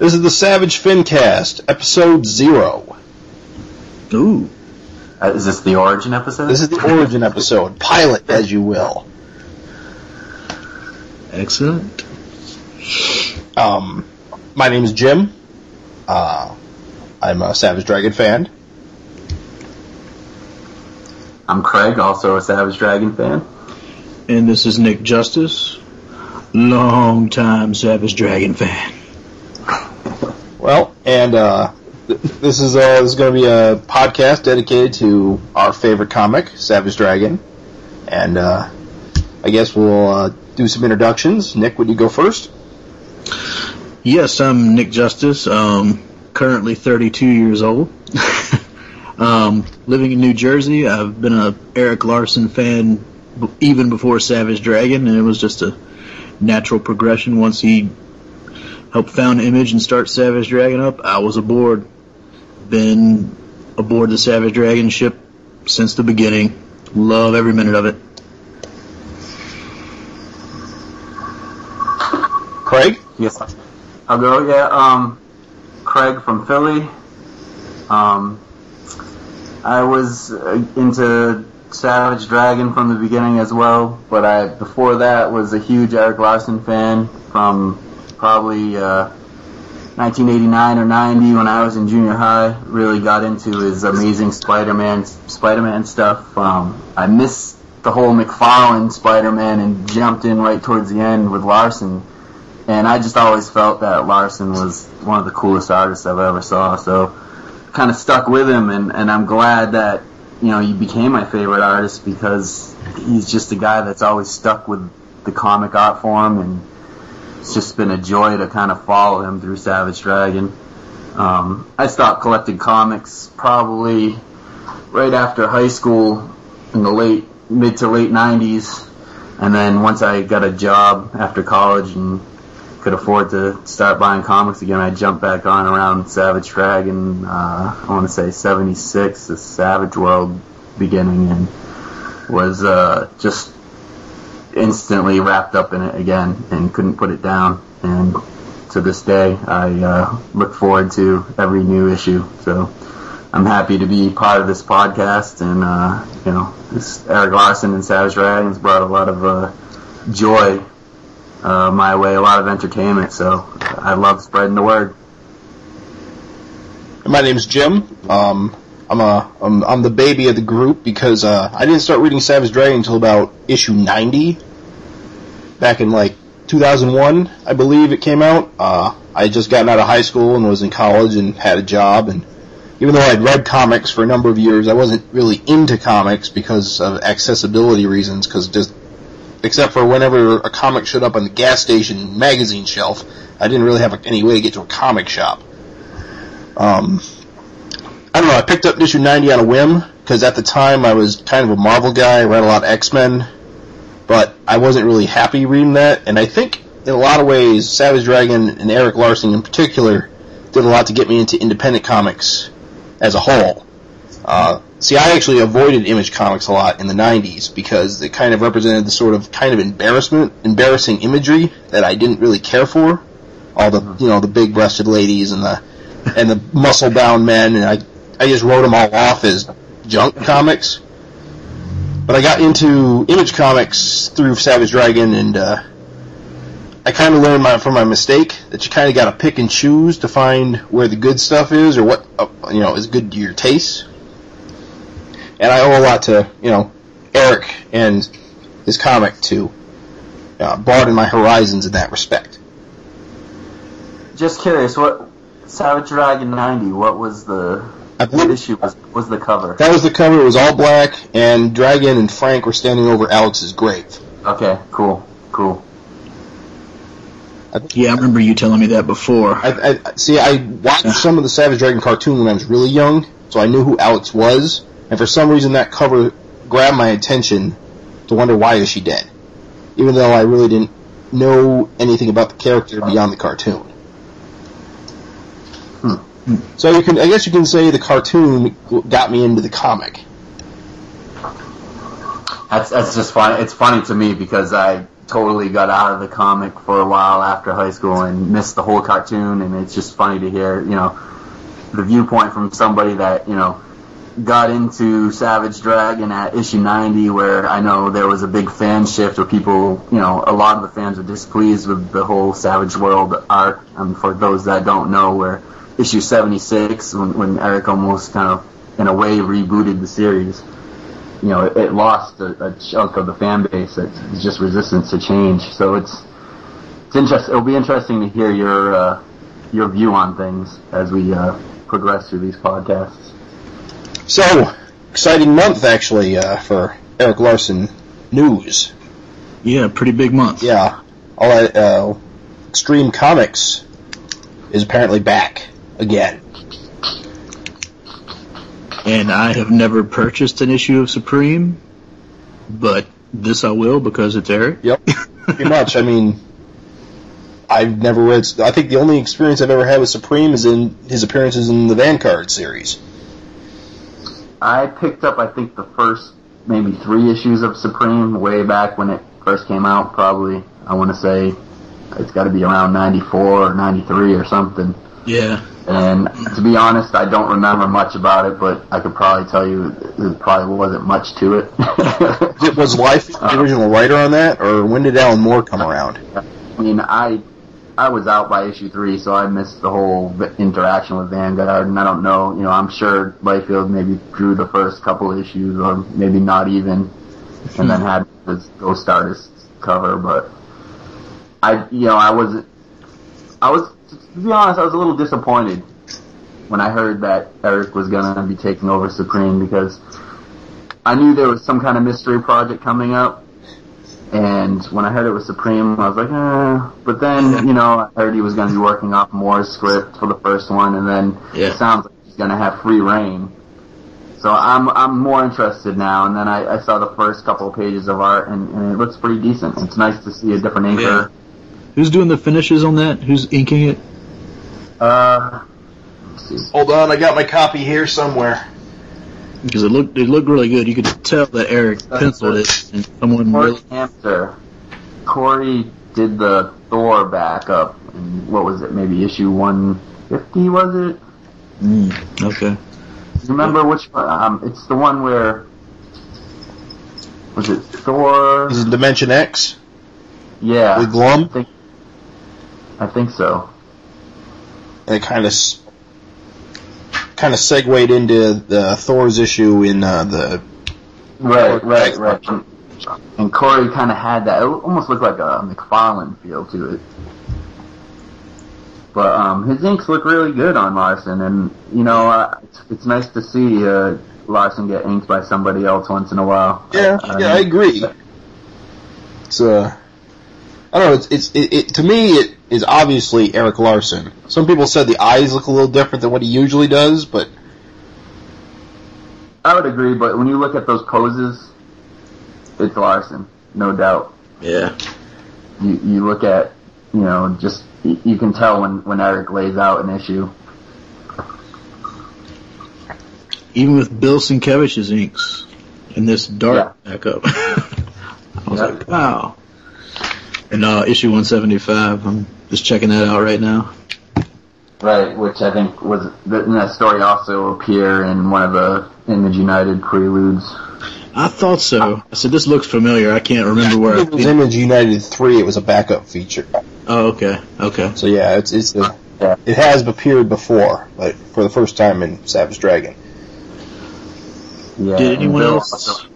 This is the Savage Fincast, episode zero. Ooh. Uh, is this the origin episode? This is the origin episode, pilot, as you will. Excellent. Um, my name is Jim. Uh, I'm a Savage Dragon fan. I'm Craig, also a Savage Dragon fan. And this is Nick Justice, long time Savage Dragon fan. Well, and uh, th- this is uh, this is going to be a podcast dedicated to our favorite comic, Savage Dragon, and uh, I guess we'll uh, do some introductions. Nick, would you go first? Yes, I'm Nick Justice, um, currently 32 years old. um, living in New Jersey. I've been a Erik Larsen fan even before Savage Dragon, and it was just a natural progression once he helped found Image and start Savage Dragon up. I was aboard. Been aboard the Savage Dragon ship since the beginning. Love every minute of it. Craig? Yes, I'll go. Yeah, um, Craig from Philly. Um, I was uh, into Savage Dragon from the beginning as well, but I before that was a huge Erik Larsen fan from probably uh, 1989 or 90 when I was in junior high. Really got into his amazing Spider-Man Spider-Man stuff. Um, I missed the whole McFarlane Spider-Man and jumped in right towards the end with Larsen and I just always felt that Larsen was one of the coolest artists I've ever saw. So kind of stuck with him, and, and I'm glad that you know he became my favorite artist because he's just a guy that's always stuck with the comic art form, and it's just been a joy to kind of follow him through Savage Dragon. Um, I stopped collecting comics probably right after high school in the late mid to late 90s, and then once I got a job after college and could afford to start buying comics again, I jumped back on around Savage Dragon. Uh, I want to say '76, the Savage World beginning, and was uh, just instantly wrapped up in it again and couldn't put it down. And to this day, I uh, look forward to every new issue. So I'm happy to be part of this podcast, and uh, you know, this Erik Larsen and Savage Dragons brought a lot of uh, joy uh, my way, a lot of entertainment. So I love spreading the word. My name's Jim. Um, I'm a I'm, I'm the baby of the group because uh, I didn't start reading Savage Dragon until about issue 90, back in like 2001, I believe it came out. Uh, I had just gotten out of high school and was in college and had a job, and even though I'd read comics for a number of years, I wasn't really into comics because of accessibility reasons. Because just except for whenever a comic showed up on the gas station magazine shelf, I didn't really have any way to get to a comic shop. Um, I don't know. I picked up issue 90 on a whim because at the time I was kind of a Marvel guy. I read a lot of X Men, but I wasn't really happy reading that. And I think in a lot of ways, Savage Dragon and Erik Larsen in particular did a lot to get me into independent comics as a whole. Uh, see, I actually avoided Image Comics a lot in the '90s because it kind of represented the sort of kind of embarrassment, embarrassing imagery that I didn't really care for. All the you know the big-breasted ladies and the and the muscle-bound men, and I I just wrote them all off as junk comics. But I got into Image Comics through Savage Dragon, and uh, I kind of learned my, from my mistake that you kind of got to pick and choose to find where the good stuff is or what uh, you know is good to your taste and I owe a lot to you know Erik and his comic to uh, broaden my horizons in that respect. Just curious, what Savage Dragon '90? What was the I what believe issue was was the cover? that was the cover. It was all black, and Dragon and Frank were standing over Alex's grave. Okay, cool, cool. Yeah, I remember you telling me that before. I, I see. I watched some of the Savage Dragon cartoon when I was really young, so I knew who Alex was, and for some reason that cover grabbed my attention to wonder why is she dead, even though I really didn't know anything about the character beyond the cartoon. So you can, I guess you can say the cartoon got me into the comic. That's that's just funny. It's funny to me because I totally got out of the comic for a while after high school and missed the whole cartoon. And it's just funny to hear, you know, the viewpoint from somebody that you know got into Savage Dragon at issue 90, where I know there was a big fan shift where people, you know, a lot of the fans were displeased with the whole Savage World arc. And for those that don't know, where issue 76, when, when Erik almost kind of, in a way, rebooted the series, you know, it, it lost a, a chunk of the fan base that's just resistant to change. So it's, it's interesting. It'll be interesting to hear your, uh, your view on things as we, uh, progress through these podcasts. So, exciting month actually uh, for Erik Larsen news. Yeah, pretty big month. Yeah, all that uh, Extreme Comics is apparently back again. And I have never purchased an issue of Supreme, but this I will because it's Erik. Yep, pretty much. I mean, I've never read. I think the only experience I've ever had with Supreme is in his appearances in the Vanguard series. I picked up, I think, the first maybe three issues of Supreme way back when it first came out. Probably, I want to say it's got to be around '94 or '93 or something. Yeah. And to be honest, I don't remember much about it, but I could probably tell you there probably wasn't much to it. it was Liefeld uh-huh. original writer on that, or when did Alan Moore come around? I mean, I I was out by issue three, so I missed the whole interaction with Vanguard, and I don't know. You know, I'm sure Liefeld maybe drew the first couple issues, or maybe not even, and then had this Ghost Artist cover. But I, you know, I was, I was, to be honest, I was a little disappointed when I heard that Erik was gonna be taking over Supreme because I knew there was some kind of mystery project coming up, and when I heard it was Supreme, I was like, eh. But then, you know, I heard he was going to be working off Moore's script for the first one, and then Yeah. it sounds like he's going to have free reign. So I'm I'm more interested now. And then I, I saw the first couple of pages of art, and, and it looks pretty decent. It's nice to see a different inker. Who's doing the finishes on that? Who's inking it? Uh. Hold on, I got my copy here somewhere. Because it looked it looked really good. You could tell that Erik penciled it, and someone Cory really. Hamscher. Cory did the Thor backup, and what was it? Maybe issue 150 was it? Mm, okay. Remember which one? Um, it's the one where was it Thor? Is it Dimension X Yeah, with Glum, I think I think so. It kind of kind of segued into the Thor's issue in uh, the Right, right, right. And, Cory kind of had that. It almost looked like a McFarlane feel to it. But um, his inks look really good on Larsen, and you know, uh, it's, it's nice to see uh, Larsen get inked by somebody else once in a while. Yeah, Uh, yeah, I agree. It's uh, I don't know. It's it's it, it to me it is obviously Erik Larsen. Some people said the eyes look a little different than what he usually does, but I would agree, but when you look at those poses, it's Larsen, no doubt. Yeah. You you look at, you know, just you, you can tell when when Erik lays out an issue. Even with Bill Sienkiewicz's inks in this dark backup, I was Yeah. like, wow. And uh, issue 175, I'm just checking that out right now. Right, which I think was didn't that story also appear in one of the Image United preludes. I thought so. I said this looks familiar. I can't remember where. it was Image United three. It was a backup feature. oh, okay, okay. So yeah, it's it's the Yeah. it has appeared before, but for the first time in Savage Dragon. Yeah. Did anyone else? also-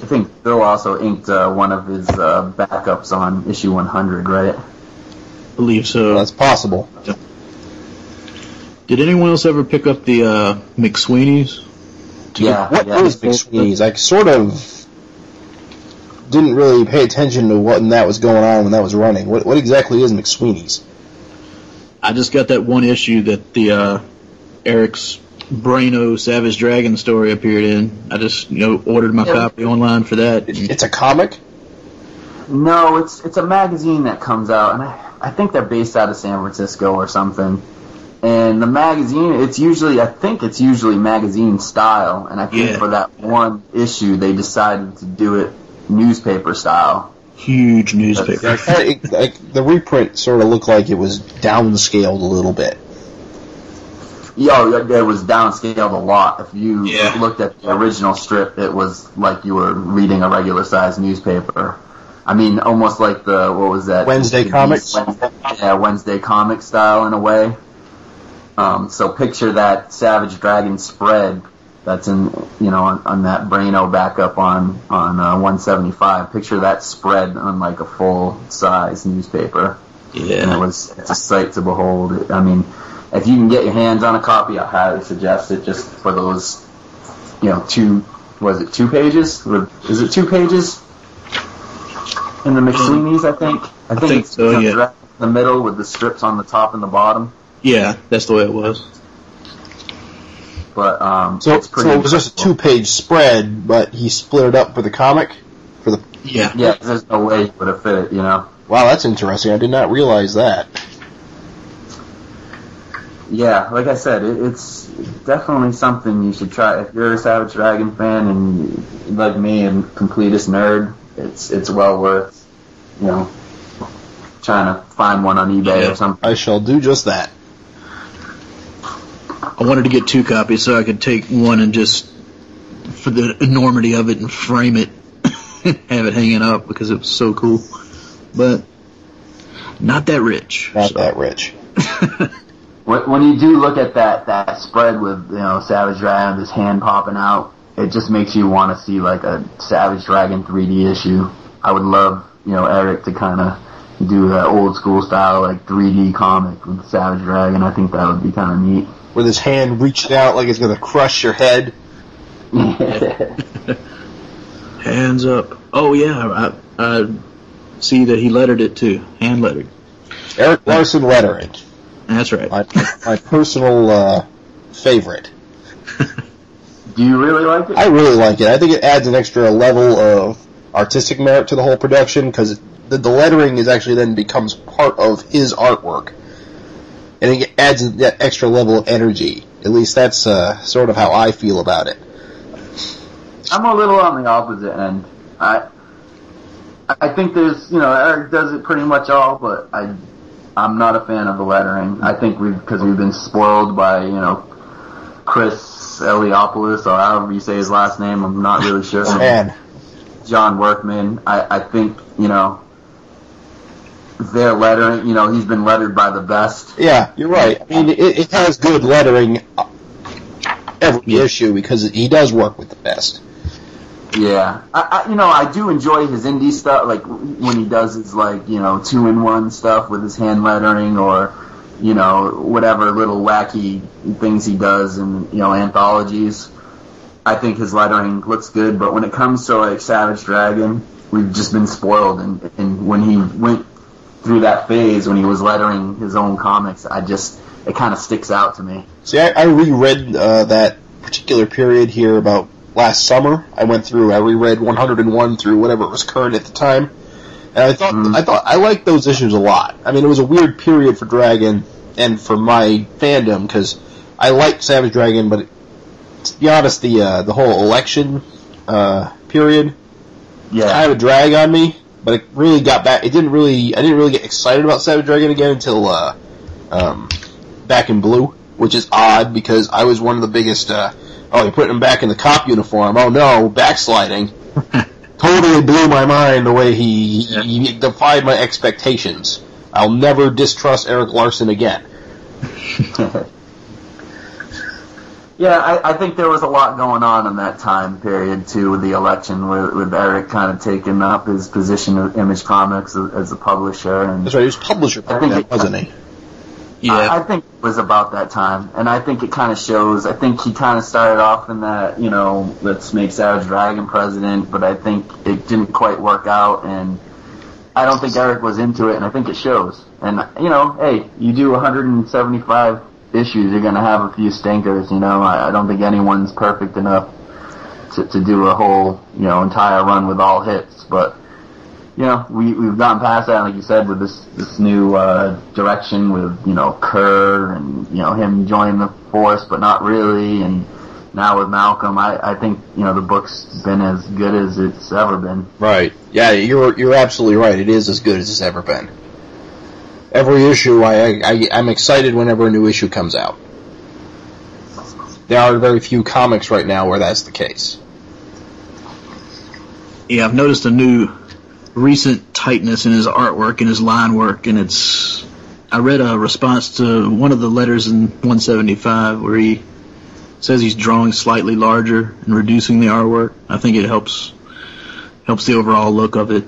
I think Bill also inked uh, one of his uh, backups on issue 100, right? Believe so. That's possible. Did anyone else ever pick up the uh, McSweeney's? Yeah. What yeah. is McSweeney's? I sort of didn't really pay attention to what that was going on when that was running. What what exactly is McSweeney's? I just got that one issue that the uh, Erik's Braino Savage Dragon story appeared in. I just you know ordered my Yeah. copy online for that. It's a comic. No, it's it's a magazine that comes out, and I, I think they're based out of San Francisco or something. And the magazine, it's usually, I think it's usually magazine style, and I think Yeah. for that one issue, they decided to do it newspaper style. huge newspaper. it, like, the reprint sort of looked like it was downscaled a little bit. Yo, oh, it was downscaled a lot. If you Yeah. looked at the original strip, it was like you were reading a regular sized newspaper. I mean, almost like the what was that? Wednesday The Comics? Wednesday, yeah, Wednesday comic style in a way. Um, so picture that Savage Dragon spread that's in you know on, on that Braino backup on on uh, 175. Picture that spread on like a full size newspaper and it was it's a sight to behold. I mean, if you can get your hands on a copy, I highly suggest it just for those, you know, two was it two pages? Or- Is it two pages in the McSweeney's? I think. I think, think it's so, yeah. direct in the middle with the strips on the top and the bottom. Yeah, that's the way it was. But um, So, it's pretty. so it was just a two-page spread, but he split it up for the comic. For the Yeah. Yeah, 'cause there's no way he would have fit it. You know. wow, that's interesting. I did not realize that. Yeah, like I said, it, it's definitely something you should try. If you're a Savage Dragon fan and like me and completist nerd, it's it's well worth, you know, trying to find one on eBay Yeah. or something. I shall do just that. I wanted to get two copies so I could take one and just, for the enormity of it, and frame it, and have it hanging up because it was so cool. But not that rich. Not so. that rich. When, when you do look at that that spread with you know Savage Dragon, his hand popping out, it just makes you want to see like a Savage Dragon 3D issue. I would love you know Erik to kind of do that old school style like 3D comic with Savage Dragon. I think that would be kind of neat. With his hand reaching out like it's going to crush your head. Hands up. Oh yeah, I, I see that he lettered it too. Hand lettered. Erik Larsen lettering. That's right. My, my personal uh, favorite. Do you really like it? I really like it. I think it adds an extra level of artistic merit to the whole production because the, the lettering is actually then becomes part of his artwork, and it adds that extra level of energy. At least that's uh, sort of how I feel about it. I'm a little on the opposite end. I I think there's you know Erik does it pretty much all, but I I'm not a fan of the lettering. I think we because we've been spoiled by you know Chris Eliopoulos or however you say his last name. I'm not really sure. Man, John Workman. I I think you know their lettering. You know he's been lettered by the best. yeah, you're right. I mean, it, it has good lettering every issue because he does work with the best. Yeah, I, I you know I do enjoy his indie stuff, like when he does his like you know two in one stuff with his hand lettering or you know whatever little wacky things he does in you know anthologies. I think his lettering looks good, but when it comes to like Savage Dragon, we've just been spoiled. And, and when he went through that phase when he was lettering his own comics, I just it kind of sticks out to me. See, I, I reread uh, that particular period here about last summer. I went through, I reread 101 through whatever was current at the time, and I thought, Mhm. I thought I liked those issues a lot. I mean, it was a weird period for Dragon and for my fandom because I liked Savage Dragon, but to be honest, the uh, the whole election uh, period Yeah, kind of a drag on me. But it really got back. It didn't really. I didn't really get excited about Savage Dragon again until uh, um, Back in Blue, which is odd because I was one of the biggest. Uh, oh, you're putting him back in the cop uniform. Oh no, backsliding. totally blew my mind the way he, he, he defied my expectations. I'll never distrust Erik Larsen again. Yeah, I, I think there was a lot going on in that time period too with the election, with, with Erik kind of taking up his position of Image Comics as, as a publisher, and That's right. He was publisher, I think then, it- wasn't he? Yeah. I, I think it was about that time, and I think it kind of shows. I think he kind of started off in that, you know, let's make Savage Dragon president, but I think it didn't quite work out, and I don't think Erik was into it, and I think it shows. And you know, hey, you do 175 issues, you're gonna have a few stinkers. You know, I, I don't think anyone's perfect enough to, to do a whole, you know, entire run with all hits, but you know, we we've gotten past that, like you said, with this this new uh, direction with you know Kerr and you know him joining the force, but not really, and now with Malcolm, I, I think you know the book's been as good as it's ever been. Right. Yeah, you're you're absolutely right. It is as good as it's ever been. Every issue, I, I I'm excited whenever a new issue comes out. There are very few comics right now where that's the case. Yeah, I've noticed a new recent tightness in his artwork and his line work, and it's. I read a response to one of the letters in 175 where he says he's drawing slightly larger and reducing the artwork. I think it helps helps the overall look of it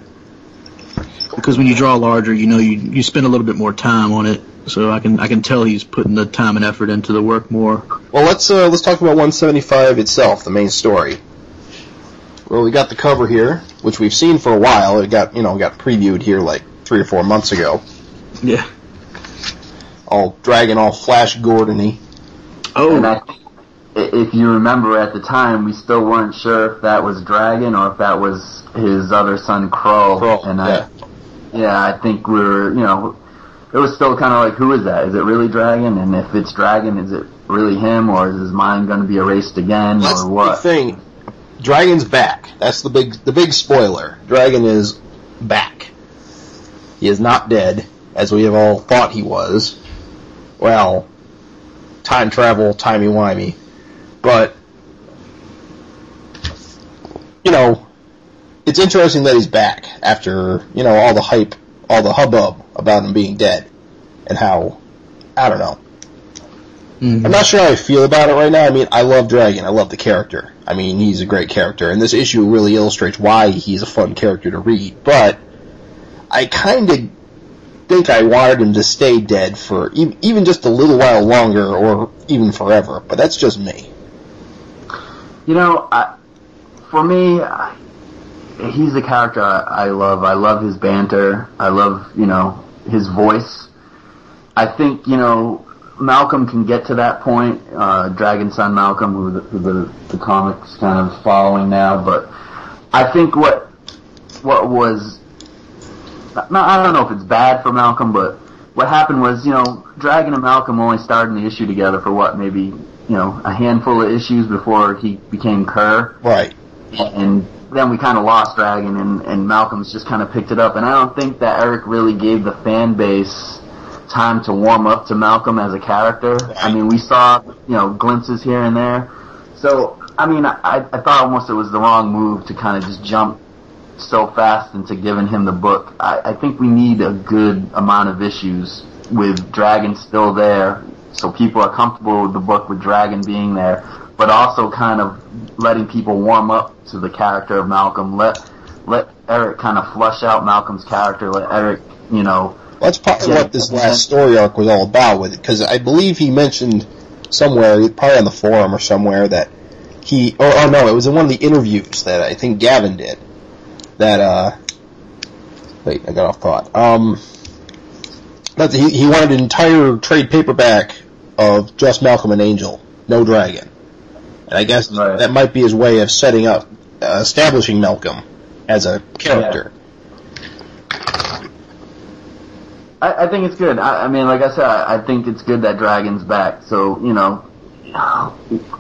because when you draw larger, you know you you spend a little bit more time on it. So I can I can tell he's putting the time and effort into the work more. Well, let's uh, let's talk about 175 itself, the main story. Well, we got the cover here, which we've seen for a while. It got you know got previewed here like three or four months ago. Yeah. All dragon, all Flash Gordony. Oh. And I think if you remember at the time, we still weren't sure if that was Dragon or if that was his other son Crow. Crow, and yeah. I, yeah, I think we were, you know, it was still kind of like, who is that? Is it really Dragon? And if it's Dragon, is it really him, or is his mind going to be erased again, That's or what? big thing. Dragon's back. That's the big the big spoiler. Dragon is back. He is not dead, as we have all thought he was. Well, time travel, timey wimey. But you know, it's interesting that he's back after, you know, all the hype, all the hubbub about him being dead. And how I don't know. Mhm. I'm not sure how I feel about it right now. I mean, I love Dragon. I love the character. I mean, he's a great character, and this issue really illustrates why he's a fun character to read. But I kind of think I wanted him to stay dead for even just a little while longer, or even forever. But that's just me. You know, I, for me, I, he's a character I, I love. I love his banter. I love, you know, his voice. I think, you know, Malcolm can get to that point. Uh, Dragon Son Malcolm, who the, who the the comics kind of following now, but I think what what was no, I don't know if it's bad for Malcolm, but what happened was, you know, Dragon and Malcolm only started in the issue together for what, maybe, you know, a handful of issues before he became Kerr. Right. And then we kind of lost Dragon and, and Malcolm's just kind of picked it up. And I don't think that Erik really gave the fan base time to warm up to Malcolm as a character. I mean, we saw, you know, glimpses here and there. So, I mean, I, I thought almost it was the wrong move to kind of just jump so fast into giving him the book. I, I think we need a good amount of issues with Dragon still there, so people are comfortable with the book with Dragon being there, but also kind of letting people warm up to the character of Malcolm. Let let Erik kind of flush out Malcolm's character. Let Erik, you know, That's probably Yeah. what this last story arc was all about with it, because I believe he mentioned somewhere, probably on the forum or somewhere, that he, or oh no, it was in one of the interviews that I think Gavin did, that, uh, wait, I got off thought, um, that he, he wanted an entire trade paperback of just Malcolm and Angel, no Dragon. And I guess Right. that might be his way of setting up, uh, establishing Malcolm as a character. I, I think it's good. I, I mean, like I said, I, I think it's good that Dragon's back. So you know,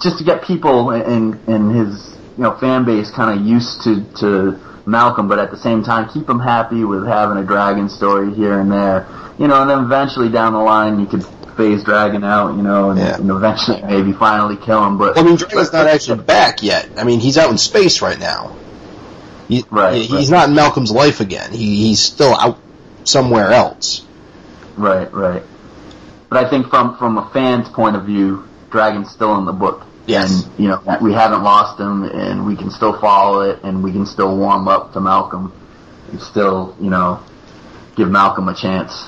just to get people in in his you know fan base kind of used to to Malcolm, but at the same time keep them happy with having a Dragon story here and there. You know, and then eventually down the line you could phase Dragon out. You know, and, Yeah. and eventually maybe finally kill him. But I mean, Dragon's not actually back yet. I mean, he's out in space right now. He, Right, He's right. not in Malcolm's life again. He, he's still out somewhere else. Right, right. But I think from from a fan's point of view, Dragon's still in the book. Yes. And you know we haven't lost him, and we can still follow it, and we can still warm up to Malcolm, and still you know give Malcolm a chance.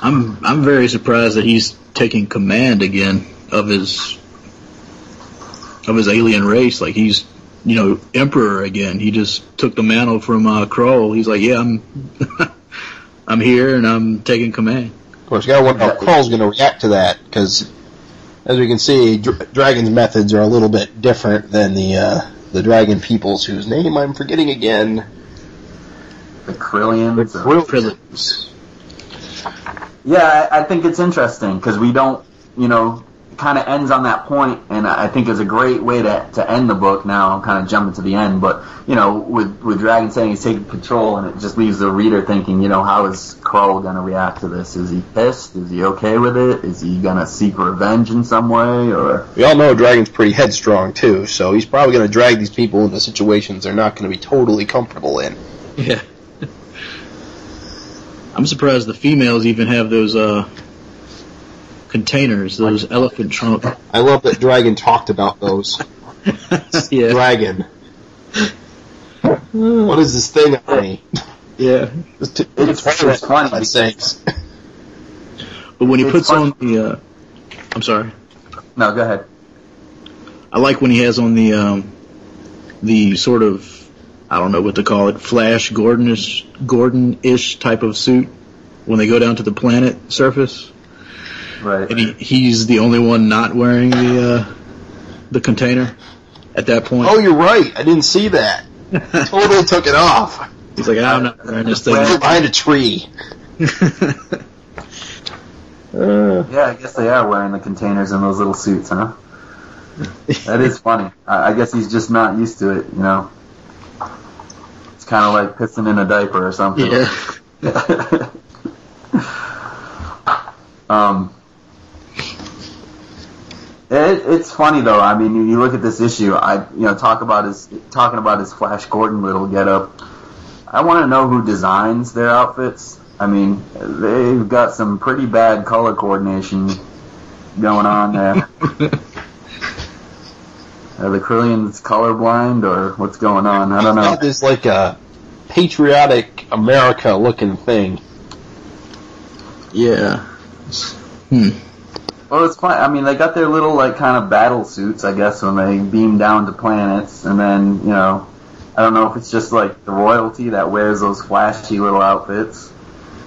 I'm I'm very surprised that he's taking command again of his of his alien race. Like he's you know emperor again. He just took the mantle from uh, Kroll. He's like, yeah, I'm I'm here and I'm taking command. Of course, you gotta wonder how Kroll's gonna react to that, because, as we can see, Dr- Dragon's methods are a little bit different than the, uh, the Dragon peoples, whose name I'm forgetting again. The Krillians. The or- Krillins. Yeah, I, I think it's interesting because we don't, you know, kind of ends on that point, and I think is a great way to to end the book. Now I'm kind of jumping to the end, but you know, with with Dragon saying he's taking control, and it just leaves the reader thinking, you know, how is Krull going to react to this? Is he pissed? Is he okay with it? Is he going to seek revenge in some way, or We all know Dragon's pretty headstrong too, so he's probably going to drag these people into situations they're not going to be totally comfortable in. Yeah. I'm surprised the females even have those uh containers, those elephant trunk. I love that Dragon talked about those. yeah. Dragon. What is this thing on me? Yeah. It's, t- It's- funny it's funny that sakes. But when he It's puts fun- on the uh I'm sorry. no? Go ahead. I like when he has on the um the sort of I don't know what to call it, Flash Gordonish Gordon-ish type of suit when they go down to the planet surface. Right. And he, he's the only one not wearing the uh the container at that point. Oh, you're right. I didn't see that. Totally took it off. He's like, I'm not wearing this thing. It's behind a tree. Uh, Yeah, I guess they are wearing the containers in those little suits, huh? That is funny. I, I guess he's just not used to it, you know. It's kind of like pissing in a diaper or something. yeah. um, it, it's funny though. I mean, you, you look at this issue. I you know talk about his talking about his Flash Gordon little getup. I want to know who designs their outfits. I mean, they've got some pretty bad color coordination going on there. Are the Krillians colorblind or what's going on? I don't know. This like a patriotic America looking thing. Yeah. Hmm. Well, it's fine. I mean, they got their little like kind of battle suits, I guess, when they beam down to planets, and then you know, I don't know if it's just like the royalty that wears those flashy little outfits.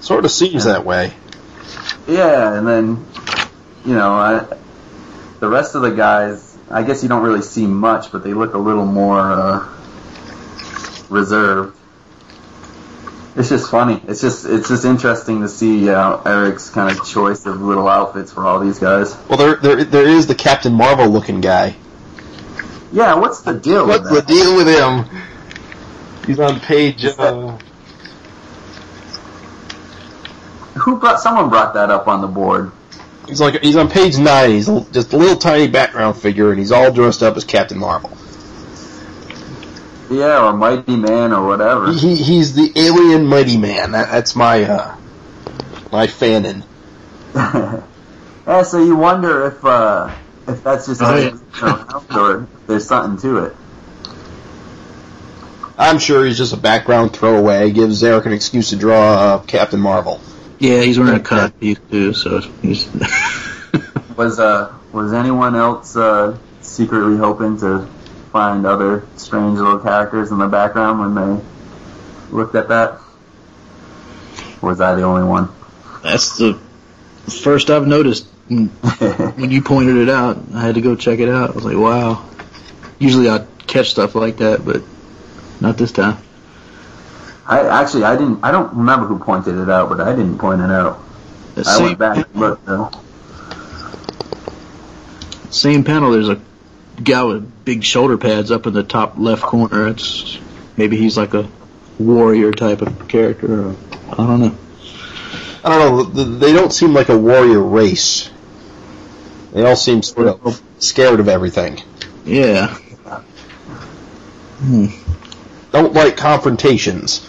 Sort of seems that way. Yeah, and then you know, I, the rest of the guys, I guess you don't really see much, but they look a little more uh, reserved. It's just funny. It's just it's just interesting to see uh, Erik's kind of choice of little outfits for all these guys. Well, there, there, there is the Captain Marvel looking guy. Yeah, what's the deal What's the with that? deal with him? He's on page. Uh, Who brought? Someone brought that up on the board. he's like he's on page nine. He's just a little tiny background figure, and he's all dressed up as Captain Marvel. Yeah, or Mighty Man or whatever. He, he's the alien mighty man. That, that's my uh, my fanon. yeah, so you wonder if uh, if that's just Oh, how yeah. it's or if there's something to it. I'm sure he's just a background throwaway. Gives Erik an excuse to draw uh, Captain Marvel. Yeah, he's wearing a cut piece too, so he's Was uh was anyone else uh, secretly hoping to find other strange little characters in the background when they looked at that? Or was I the only one? that's the first I've noticed when, you pointed it out. I had to go check it out. I was like, wow. Usually I catch stuff like that, but not this time. I actually I didn't I don't remember who pointed it out, but I didn't point it out. The I went back and looked though. same panel, there's a guy with big shoulder pads up in the top left corner. It's maybe he's like a warrior type of character. Or, I don't know. I don't know. They don't seem like a warrior race. They all seem sort of scared of everything. Yeah. Hmm. Don't like confrontations.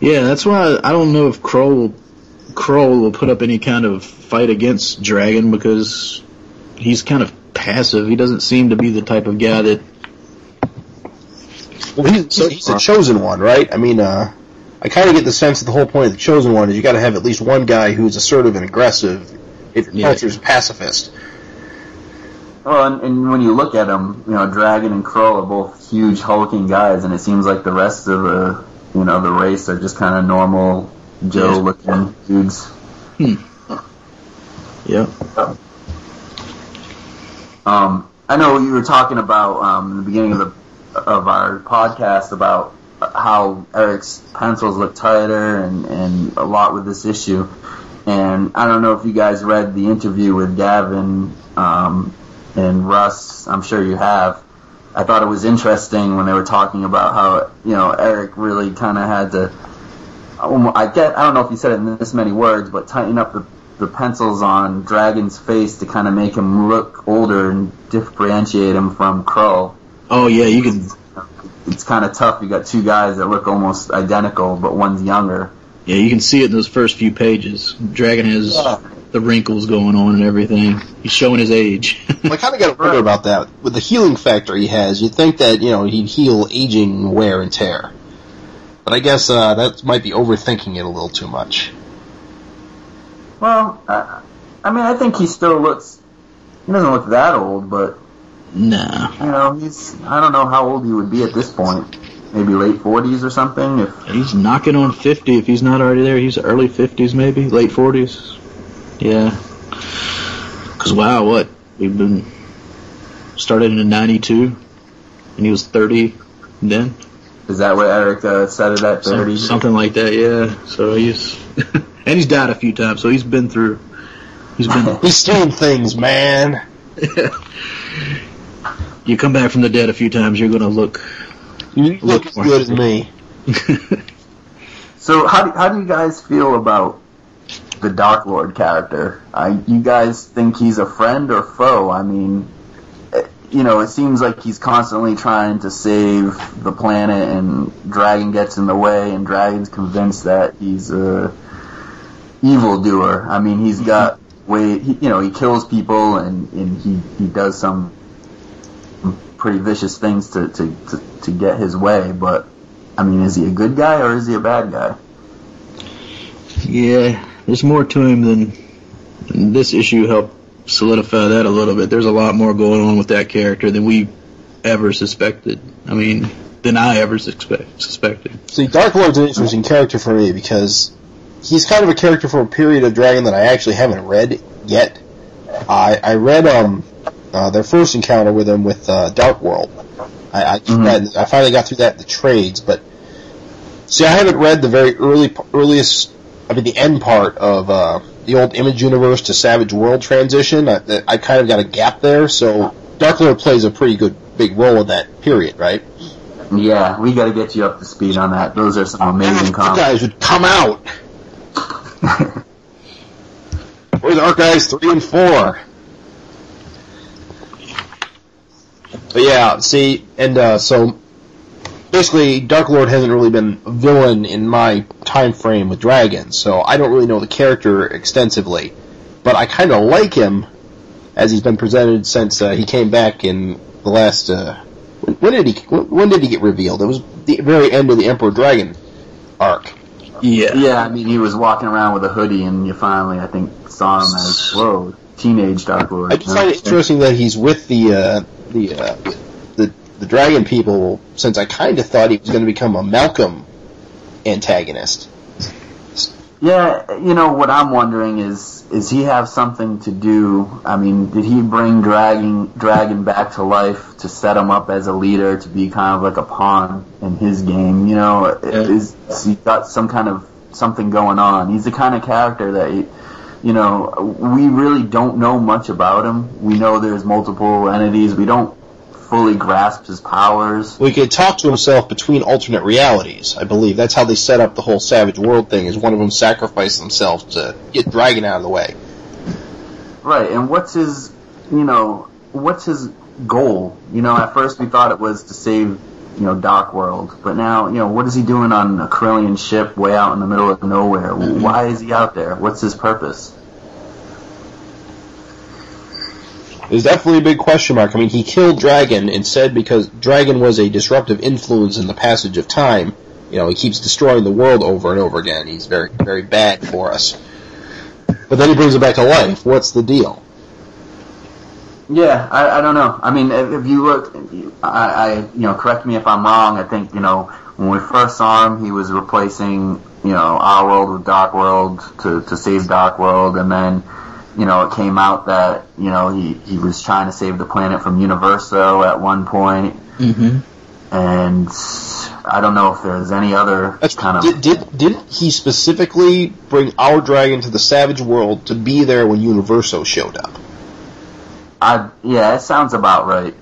Yeah, that's why I don't know if Kroll Kroll will put up any kind of fight against Dragon because he's kind of passive. He doesn't seem to be the type of guy that Well, he's, so he's a chosen one, right? I mean, uh, I kind of get the sense that the whole point of the chosen one is you got to have at least one guy who's assertive and aggressive if your Yeah. culture's pacifist. Well, and, and when you look at them, you know, Dragon and Krull are both huge hulking guys, and it seems like the rest of the, you know, the race are just kind of normal Joe-looking dudes. Hmm. yeah. Um, I know you were talking about um, in the beginning of the of our podcast about how Erik's pencils look tighter and, and a lot with this issue. And I don't know if you guys read the interview with Gavin um, and Russ. I'm sure you have. I thought it was interesting when they were talking about how you know Erik really kind of had to. I get. I don't know if he said it in this many words, but tighten up the the pencils on Dragon's face to kind of make him look older and differentiate him from Krull. Oh yeah, you can. It's kind of tough. You got two guys that look almost identical, but one's younger. Yeah, you can see it in those first few pages. Dragon has yeah. the wrinkles going on and everything. He's showing his age. well, I kind of got to wonder about that. With the healing factor he has, you'd think that, you know, he'd heal aging wear and tear. But I guess uh, that might be overthinking it a little too much. Well, I, I mean, I think he still looks. He doesn't look that old, but no. You know, he's. I don't know how old he would be at this point. Maybe late forties or something. If he's knocking on fifty, if he's not already there, he's early fifties, maybe late forties. Yeah. Because wow, what we've been started in '92, and he was thirty then. Is that what Erik uh, said it at thirty? Something like that, yeah. So he's. and he's died a few times, so he's been through. He's been. he's seen things, man. you come back from the dead a few times, you're gonna look. You look, look as good as me. so how do, how do you guys feel about the Dark Lord character? I, you guys think he's a friend or foe? I mean, eh, you know, it seems like he's constantly trying to save the planet, and Dragon gets in the way, and Dragon's convinced that he's a evildoer. I mean, he's mm-hmm. got way, he, you know, he kills people and, and he, he does some pretty vicious things to, to, to, to get his way, but I mean, is he a good guy or is he a bad guy? Yeah, there's more to him than this issue helped solidify that a little bit. There's a lot more going on with that character than we ever suspected. I mean, than I ever suspect, suspected. See, Dark Lord's an interesting character for me because he's kind of a character from a period of Dragon that I actually haven't read yet. I I read um uh, their first encounter with him with uh, Dark World. I I, mm-hmm. read, I finally got through that in the trades, but see, I haven't read the very early earliest. I mean, the end part of uh, the old Image Universe to Savage World transition. I, I kind of got a gap there, so Dark Lord plays a pretty good big role in that period, right? Yeah, we got to get you up to speed on that. Those are some amazing comics. guys would come out. Archives 3 and 4? But yeah, see, and uh, so basically, Dark Lord hasn't really been a villain in my time frame with Dragons, so I don't really know the character extensively. But I kind of like him as he's been presented since uh, he came back in the last. Uh, when, did he? When did he get revealed? It was the very end of the Emperor Dragon arc. Yeah. Yeah, I mean, he was walking around with a hoodie, and you finally, I think, saw him as whoa, teenage Dark Lord. I just find it interesting that he's with the uh, the uh, the the Dragon people, since I kind of thought he was going to become a Malcolm antagonist. Yeah, you know what I'm wondering is is he have something to do? I mean, did he bring Dragon Dragon back to life to set him up as a leader to be kind of like a pawn in his game? You know, is, is he got some kind of something going on? He's the kind of character that. He, you know, we really don't know much about him. We know there's multiple entities. We don't fully grasp his powers. Well, he could talk to himself between alternate realities, I believe. That's how they set up the whole Savage World thing, is one of them sacrificed themselves to get Dragon out of the way. Right, and what's his, you know, what's his goal? You know, at first we thought it was to save, you know, Dark World, but now, you know, what is he doing on a Corellian ship way out in the middle of nowhere? Why is he out there? What's his purpose? Is definitely a big question mark. I mean, he killed Dragon and said because Dragon was a disruptive influence in the passage of time, you know, he keeps destroying the world over and over again. He's very, very bad for us. But then he brings it back to life. What's the deal? Yeah, I, I don't know. I mean, if, you look, I, I, you know, correct me if I'm wrong. I think, you know, when we first saw him, he was replacing, you know, our world with Dark World to, to save Dark World, and then, you know, it came out that, you know, he, he was trying to save the planet from Universo at one point. Mm-hmm. And I don't know if there's any other That's kind of. did, did didn't he specifically bring our dragon to the Savage World to be there when Universo showed up? I yeah, it sounds about right.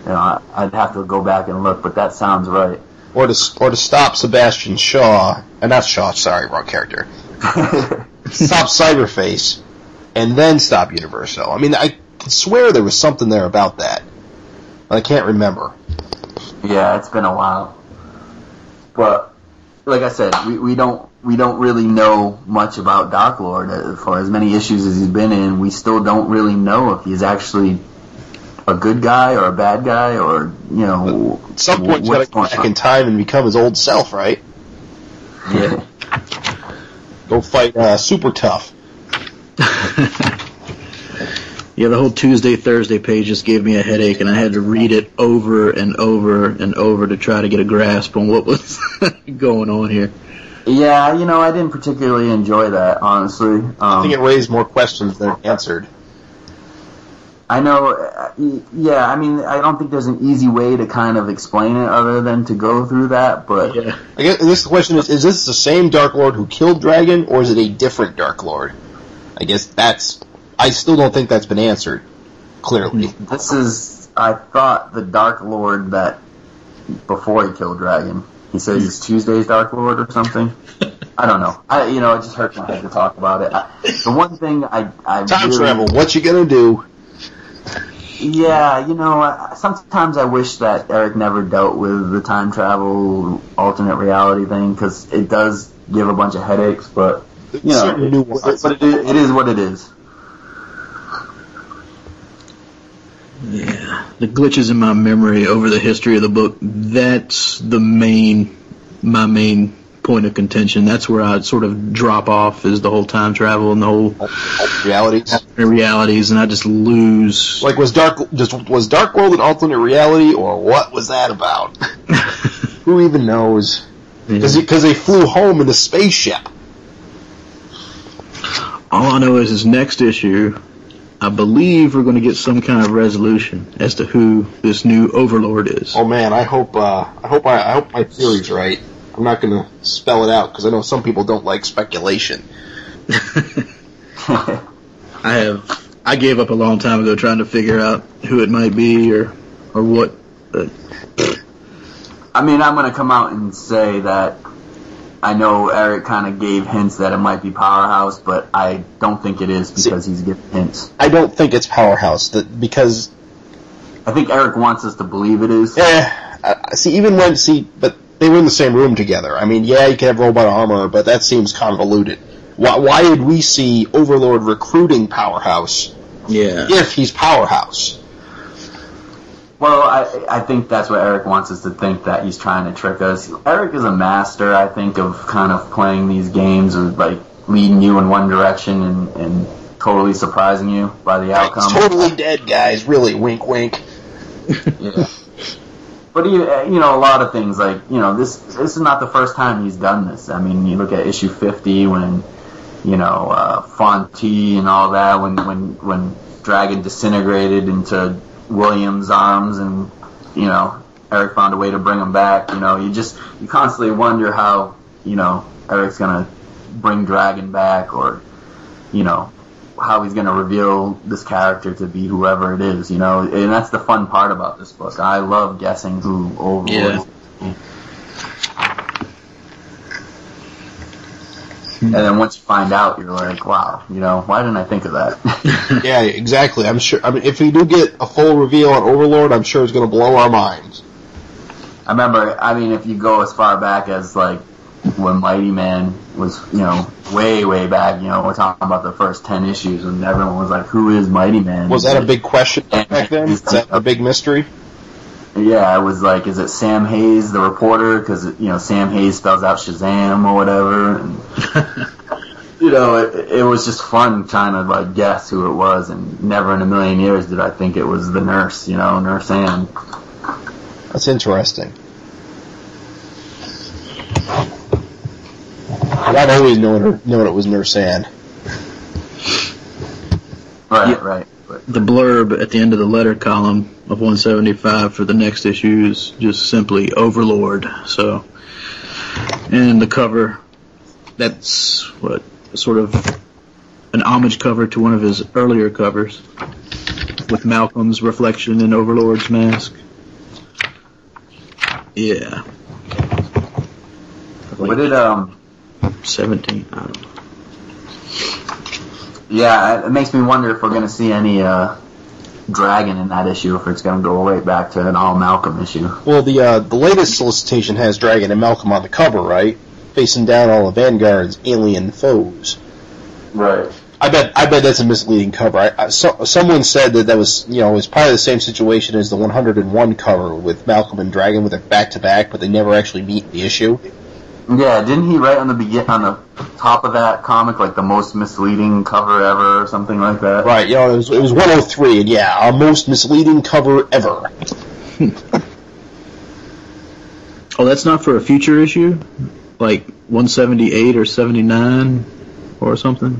You know, I, I'd have to go back and look, but that sounds right. Or to or to stop Sebastian Shaw, and not Shaw, sorry, wrong character. stop Cyberface, and then stop Universo. I mean, I can swear there was something there about that, but I can't remember. Yeah, it's been a while. But like I said, we, we don't we don't really know much about Dark Lord for as many issues as he's been in. We still don't really know if he's actually a good guy or a bad guy or you know. At some point, he's got to what's go back on. in time and become his old self, right? Yeah. Go fight uh, Super Tough. Yeah, the whole Tuesday Thursday page just gave me a headache, and I had to read it over and over and over to try to get a grasp on what was going on here. Yeah, you know, I didn't particularly enjoy that, honestly. Um, I think it raised more questions than it answered. I know, uh, yeah, I mean, I don't think there's an easy way to kind of explain it other than to go through that, but Yeah, I guess this the question is: Is this the same Dark Lord who killed Dragon, or is it a different Dark Lord? I guess that's. I still don't think that's been answered clearly. this is, I thought, the Dark Lord that, before he killed Dragon. He says he's Tuesday's Dark Lord or something. I don't know. I, you know, it just hurts my head to talk about it. I, the one thing I, I Time really, travel. What you gonna do? Yeah, you know, I, sometimes I wish that Erik never dealt with the time travel alternate reality thing because it does give a bunch of headaches. But you know, Certain it, nuance. but it is, it is what it is. yeah. The glitches in my memory over the history of the book. That's the main, my main point of contention. That's where I sort of drop off is the whole time travel and the whole Realities. realities, and I just lose. Like was Dark just was Dark World an alternate reality, or what was that about? Who even knows? Because because they flew home in a spaceship. All I know is his next issue. I believe we're going to get some kind of resolution as to who this new Overlord is. Oh man, I hope uh, I hope I, I hope my theory's right. I'm not gonna spell it out because I know some people don't like speculation. I have. I gave up a long time ago trying to figure out who it might be or or what. But I mean, I'm going to come out and say that I know Erik kind of gave hints that it might be Powerhouse, but I don't think it is because he's giving hints. I don't think it's Powerhouse that because I think Erik wants us to believe it is. I- see even when see but they were in the same room together. I mean, yeah, you can have robot armor, but that seems convoluted. Why, why did we see Overlord recruiting Powerhouse yeah, if he's Powerhouse? Well, I I think that's what Erik wants us to think that he's trying to trick us. Erik is a master, I think, of kind of playing these games of like leading you in one direction and, and totally surprising you by the outcome. He's totally dead, guys. Really, wink, wink. Yeah. But you, you know, a lot of things like you know this. This is not the first time he's done this. I mean, you look at issue fifty when you know uh, Fonte and all that when when when Dragon disintegrated into William's arms and you know Erik found a way to bring him back. You know, you just you constantly wonder how you know Erik's gonna bring Dragon back or you know how he's to reveal this character to be whoever it is, you know, and that's the fun part about this book. I love guessing who Overlord Yeah. is. Hmm. And then once you find out, you're like, wow, you know, why didn't I think of that? Yeah, exactly. I'm sure. I mean, if we do get a full reveal on Overlord, I'm sure it's going to blow our minds. I remember, I mean, if you go as far back as like when Mighty Man was, you know, way, way back, you know, we're talking about the first 10 issues and everyone was like, who is Mighty Man? Was that a big question back then? Is that a big mystery? Yeah, I was like, is it Sam Hayes, the reporter? Because you know Sam Hayes spells out Shazam or whatever, and you know it, it was just fun trying to like guess who it was, and never in a million years did I think it was the nurse, you know, Nurse Anne. That's interesting. I've always known her, known it was Nurse Anne. Right, Yeah. right. The blurb at the end of the letter column of 175 for the next issue is just simply Overlord. So, and the cover, that's what sort of an homage cover to one of his earlier covers with Malcolm's reflection in Overlord's mask. Yeah. what did um? 17. I don't know. Yeah, it makes me wonder if we're gonna see any uh, dragon in that issue, if it's gonna go right back to an all Malcolm issue. Well, the uh, the latest solicitation has Dragon and Malcolm on the cover, right? Facing down all of Vanguard's alien foes. Right. I bet I bet that's a misleading cover. I, I, so, someone said that that was you know it was probably the same situation as the 101 cover with Malcolm and Dragon with it back to back, but they never actually meet in the issue. Yeah, didn't he write on the begin on the top of that comic like the most misleading cover ever or something like that? Right, you know it was it was 103, and yeah, our most misleading cover ever. Oh, that's not for a future issue? Like 178 or 79 or something?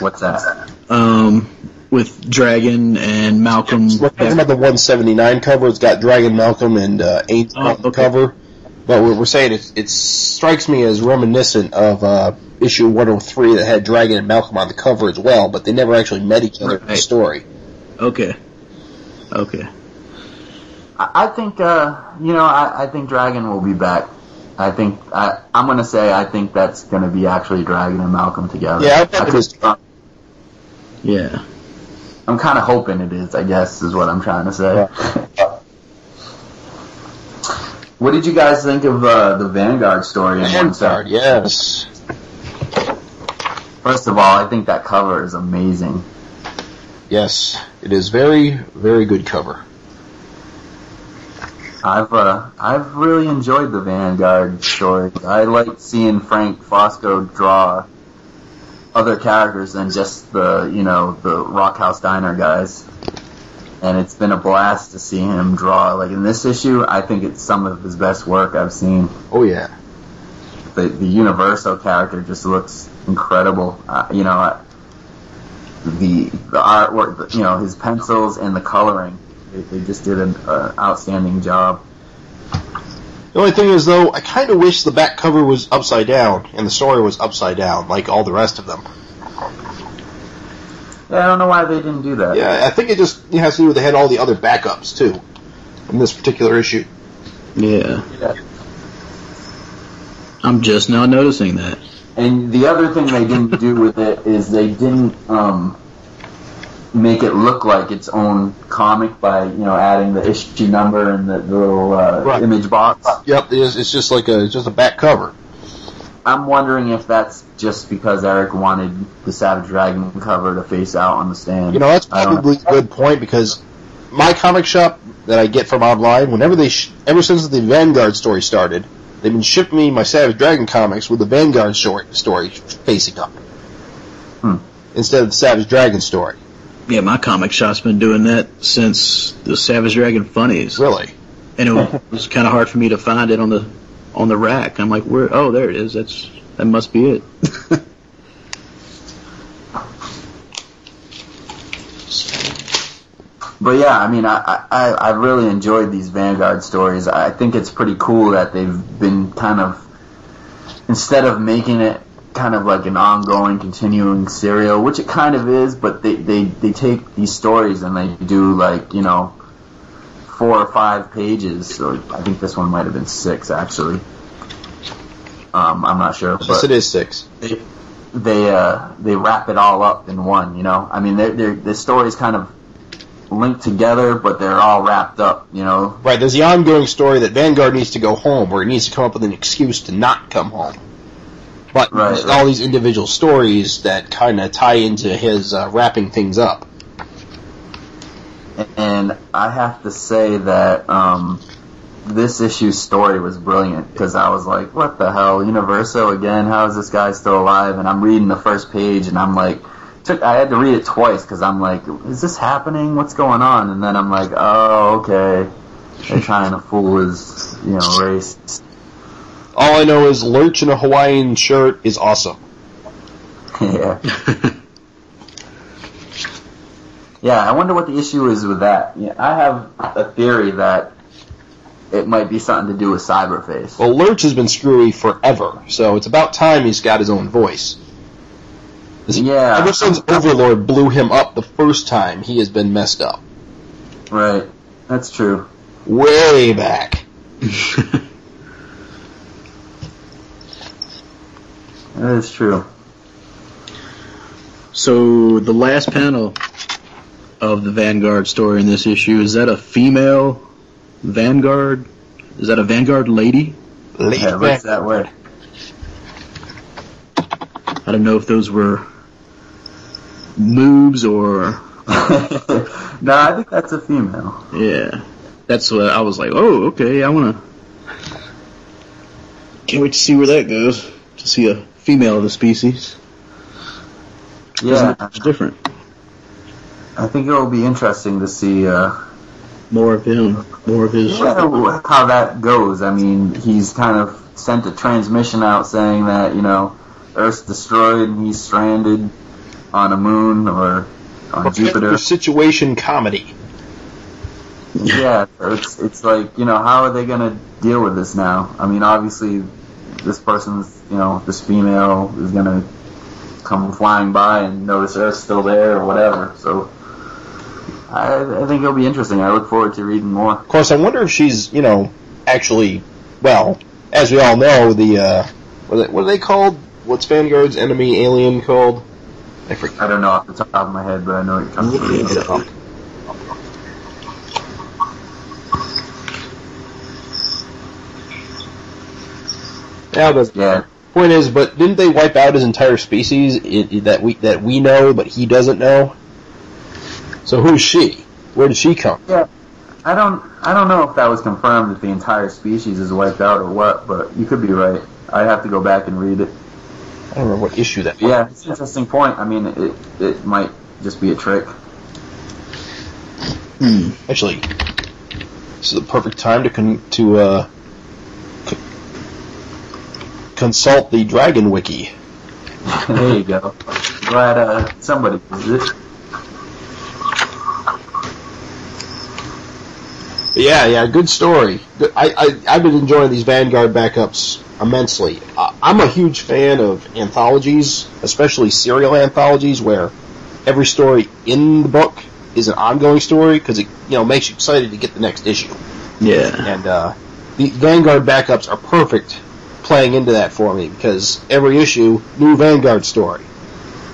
What's that? Um, with Dragon and Malcolm. We're talking about the 179 cover. It's got Dragon, Malcolm, and uh, Angel Oh, okay. cover. But we're, we're saying it, it strikes me as reminiscent of uh, issue 103 that had Dragon and Malcolm on the cover as well, but they never actually met each other in the story. Okay. Okay. I, I think uh, you know I, I think Dragon will be back. I think I, I'm gonna say I think that's gonna be actually Dragon and Malcolm together. Yeah, I bet it is. I'm, Yeah. I'm kind of hoping it is. I guess is what I'm trying to say. What did you guys think of uh, the Vanguard story? Vanguard, yes. First of all, I think that cover is amazing. Yes, it is very, very good cover. I've uh, I've really enjoyed the Vanguard story. I like seeing Frank Fosco draw other characters than just the you know the Rockhouse Diner guys, and it's been a blast to see him draw. Like in this issue, I think it's some of his best work I've seen. Oh yeah. The the Universo character just looks incredible. Uh, you know, the the artwork, the, you know, his pencils and the coloring. They, they just did an uh, outstanding job. The only thing is though, I kind of wish the back cover was upside down and the story was upside down, like all the rest of them. Yeah, I don't know why they didn't do that. Yeah, I think it just it has to do with they had all the other backups too in this particular issue. Yeah. Yeah. I'm just now noticing that. And the other thing they didn't do with it is they didn't um, make it look like its own comic by you know adding the issue number and the, the little uh, Right. image box. Yep, it is, it's just like a it's just a back cover. I'm wondering if that's just because Erik wanted the Savage Dragon cover to face out on the stand. You know, that's I don't probably a good point because my comic shop that I get from online, whenever they, sh- ever since the Vanguard story started, they've been shipping me my Savage Dragon comics with the Vanguard story, story facing up. Hmm. Instead of the Savage Dragon story. Yeah, my comic shop's been doing that since the Savage Dragon Funnies. Really? And it was kind of hard for me to find it on the on the rack. I'm like, where? Oh, there it is. That's that must be it. But yeah, I mean, I, I I really enjoyed these Vanguard stories. I think it's pretty cool that they've been kind of instead of making it kind of like an ongoing, continuing serial, which it kind of is, but they they they take these stories and they do like you know four or five pages. So I think this one might have been six actually. Um, I'm not sure, Yes, it is six. they they uh they wrap it all up in one. You know, I mean, they're, they're, the kind of linked together, but they're all wrapped up. You know, Right, there's the ongoing story that Vanguard needs to go home, or he needs to come up with an excuse to not come home. But Right, there's right. all these individual stories that kind of tie into his uh, wrapping things up. And I have to say that um, this issue's story was brilliant because I was like, "What the hell, Universo again? How is this guy still alive?" And I'm reading the first page, and I'm like, took I had to read it twice because I'm like, "Is this happening? What's going on?" And then I'm like, "Oh, okay." They're trying to fool his, you know, race. All I know is Lurch in a Hawaiian shirt is awesome. yeah. Yeah, I wonder what the issue is with that. Yeah, I have a theory that it might be something to do with Cyberface. Well, Lurch has been screwy forever, so it's about time he's got his own voice. Yeah. Ever since Overlord blew him up the first time, he has been messed up. Right. That's true. Way back. That is true. So the last panel of the Vanguard story in this issue is that a female Vanguard? Is that a Vanguard lady? Late Yeah, it back. looks that word? I don't know if those were moves or no, I think that's a female. yeah. That's what I was like. Oh, okay. I want to. Can't wait to see where that goes. To see a female of the species. Doesn't Yeah, look much different. I think it will be interesting to see uh, More of him. More of his. Yeah, how that goes. I mean, he's kind of sent a transmission out saying that you know Earth's destroyed and he's stranded on a moon or on Jupiter. situation comedy. Yeah, it's it's like you know how are they gonna deal with this now? I mean, obviously, this person's you know this female is gonna come flying by and notice Earth's still there or whatever. So. I, I think it'll be interesting. I look forward to reading more. Of course, I wonder if she's, you know, actually, well, as we all know, the, uh, what are they, what are they called? What's Vanguard's enemy alien called? I forget. I don't know off the top of my head, but I know it comes from. Yeah, but Yeah, point is, but didn't they wipe out his entire species that we that we know, but he doesn't know? So who's she? Where did she come? Yeah, I don't, I don't know if that was confirmed if the entire species is wiped out or what, but you could be right. I'd have to go back and read it. I don't remember what issue that. Yeah, it's an interesting point. I mean, it, it might just be a trick. Hmm. Actually, this is the perfect time to con- to uh, c- consult the Dragon Wiki. there you go. Glad uh, somebody did it. Yeah, yeah, good story. I, I I've been enjoying these Vanguard backups immensely. Uh, I'm a huge fan of anthologies, especially serial anthologies, where every story in the book is an ongoing story because it you know makes you excited to get the next issue. Yeah. And uh, the Vanguard backups are perfect playing into that for me because every issue, new Vanguard story.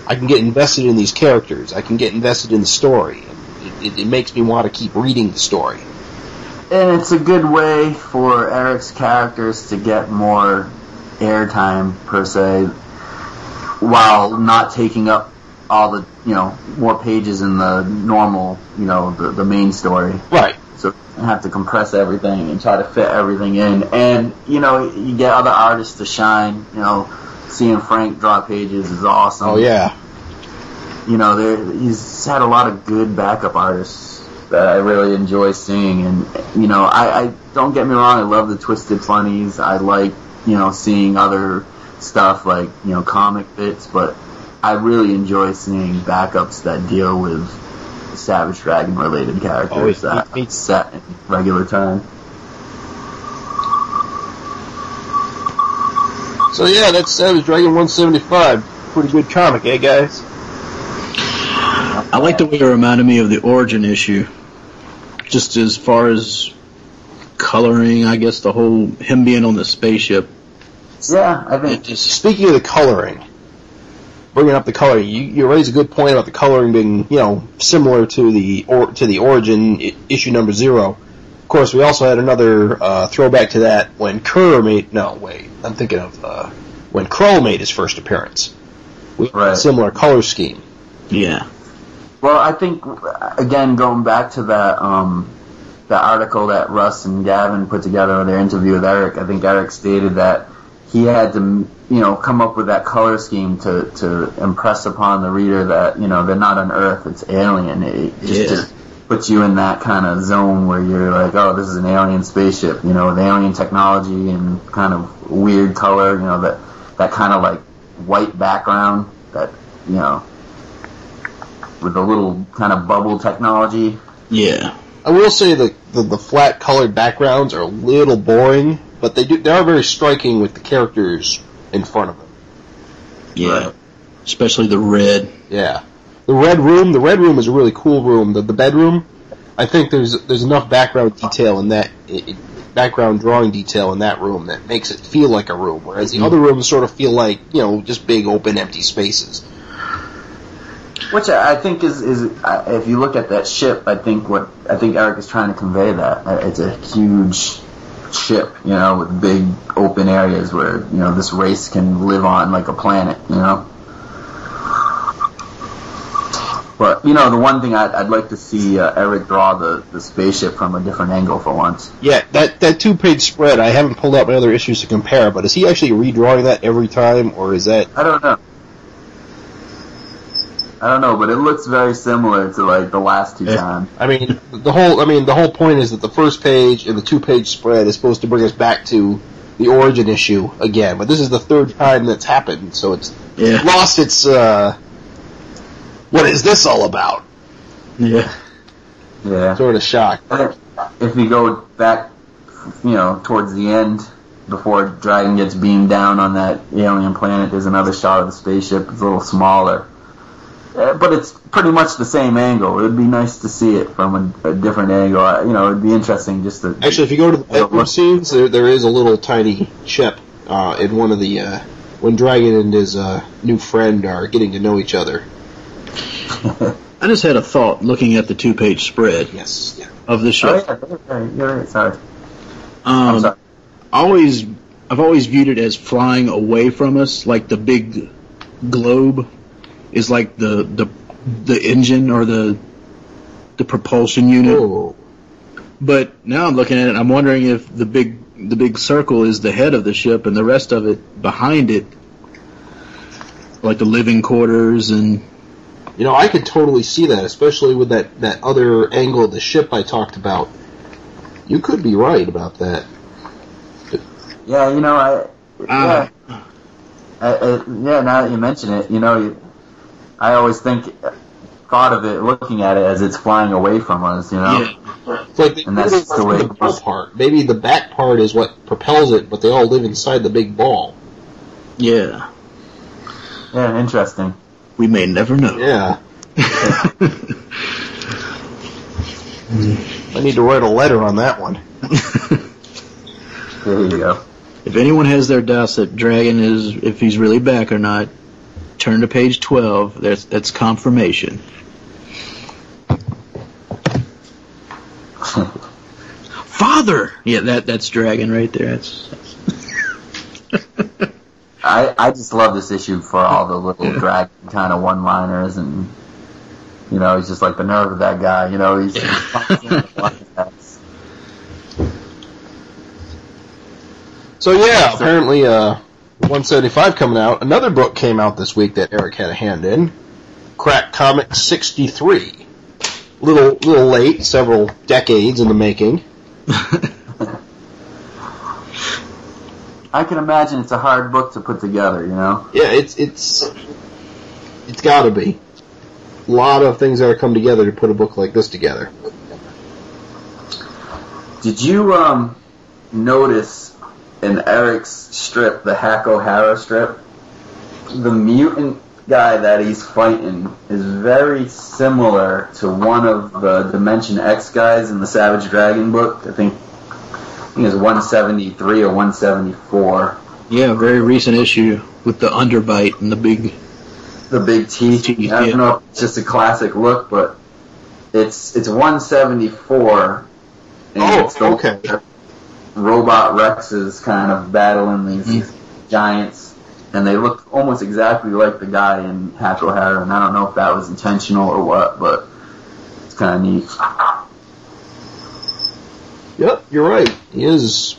I can get invested in these characters. I can get invested in the story. It, it, it makes me want to keep reading the story. And it's a good way for Eric's characters to get more airtime per se, while not taking up all the you know more pages in the normal you know the, the main story. Right. So you have to compress everything and try to fit everything in. And, you know, you get other artists to shine. You know, seeing Frank draw pages is awesome. Oh yeah. You know, there, he's had a lot of good backup artists that I really enjoy seeing. And, you know, I, I don't get me wrong, I love the Twisted Funnies. I like, you know, seeing other stuff like, you know, comic bits, but I really enjoy seeing backups that deal with Savage Dragon related characters Oh, it- that it- it- set in regular time. So yeah, that's Savage Dragon 175. Pretty good comic, eh, guys? I like the way it reminded me of the origin issue. Just as far as coloring, I guess the whole him being on the spaceship. Yeah, I It think just Speaking of the coloring, bringing up the coloring, you, you raise a good point about the coloring being, you know, similar to the or, to the origin I- issue number zero. Of course, we also had another uh, throwback to that when Kerr made. No, wait, I'm thinking of uh, when Krull made his first appearance. We had a Right. similar color scheme. yeah. Well, I think again going back to that um, that article that Russ and Gavin put together in their interview with Erik. I think Erik stated that he had to you know come up with that color scheme to to impress upon the reader that you know they're not on Earth, it's alien. It just, Yeah. just puts you in that kind of zone where you're like, oh, this is an alien spaceship, you know, with alien technology and kind of weird color, you know, that that kind of like white background that you know with the little kind of bubble technology. Yeah. I will say that the, the flat colored backgrounds are a little boring, but they do they are very striking with the characters in front of them. Yeah. Right. Especially the red. Yeah. The red room, the red room is a really cool room. The, the bedroom, I think there's there's enough background detail in that it, it- background drawing detail in that room that makes it feel like a room, whereas the Mhm. other rooms sort of feel like you know just big open empty spaces. Which I think is is if you look at that ship, I think what I think Erik is trying to convey that it's a huge ship, you know, with big open areas where you know this race can live on like a planet, you know. But you know, the one thing I'd, I'd like to see uh, Erik draw the, the spaceship from a different angle for once. Yeah, that that two page spread. I haven't pulled out my other issues to compare, but is he actually redrawing that every time, or is that I don't know. I don't know, but it looks very similar to like the last two Yeah. times. I mean, the whole I mean the whole point is that the first page and the two page spread is supposed to bring us back to the origin issue again, but this is the third time that's happened, so it's Yeah. lost its uh what is this all about? Yeah. Yeah. Sort of shock. if you go back, you know, towards the end, before Dragon gets beamed down on that alien planet, there's another shot of the spaceship. It's a little smaller. Uh, but it's pretty much the same angle. It would be nice to see it from a, a different angle. Uh, You know, it'd be interesting just to. Actually, if you go to the bedroom scenes, there there is a little tiny chip uh, in one of the uh, when Dragon and his uh, new friend are getting to know each other. I just had a thought looking at the two page spread Yes. Yeah. of the Oh, show. yeah, yeah, you're right. Sorry. I'm Um, sorry. always, I've always viewed it as flying away from us, like the big globe is like the the the engine or the the propulsion unit. But now I'm looking at it, I'm wondering if the big the big circle is the head of the ship and the rest of it behind it, like the living quarters and You know, I could totally see that, especially with that, that other angle of the ship I talked about. You could be right about that. Yeah, you know, I. Ah. Yeah. I, I, yeah, now that you mention it, you know, you, I always think, thought of it, looking at it as it's flying away from us, you know? yeah, like they And that's maybe the way the it ball part. Maybe the back part is what propels it, but they all live inside the big ball. yeah. Yeah, interesting. We may never know. Yeah. I need to write a letter on that one. There you go. If anyone has their doubts that Dragon is, if he's really back or not, turn to page 12. That's, that's confirmation. Father! Yeah, that, that's Dragon right there. That's, I, I just love this issue for all the little dragon kind of one-liners and, you know, he's just like the nerve of that guy, you know, he's, he's So yeah, apparently, uh, 175 coming out. Another book came out this week that Erik had a hand in. Crack Comic 63. Little, little late, several decades in the making. I can imagine it's a hard book to put together, you know? Yeah, it's, it's, it's gotta be. A lot of things that come together to put a book like this together. Did you, um, notice in Erik's strip, the Hack O'Hara strip, the mutant guy that he's fighting is very similar to one of the Dimension X guys in the Savage Dragon book. I think, I think it's 173 or 174. yeah, very recent issue with the underbite and the big. The big teeth. Teeth, I don't yeah. know if it's just a classic look, but it's it's 174. And Oh, it's the okay. Robot Rexes kind of battling these giants, and they look almost exactly like the guy in Hack O'Hara, and I don't know if that was intentional or what, but it's kind of neat. Yep, you're right. He is.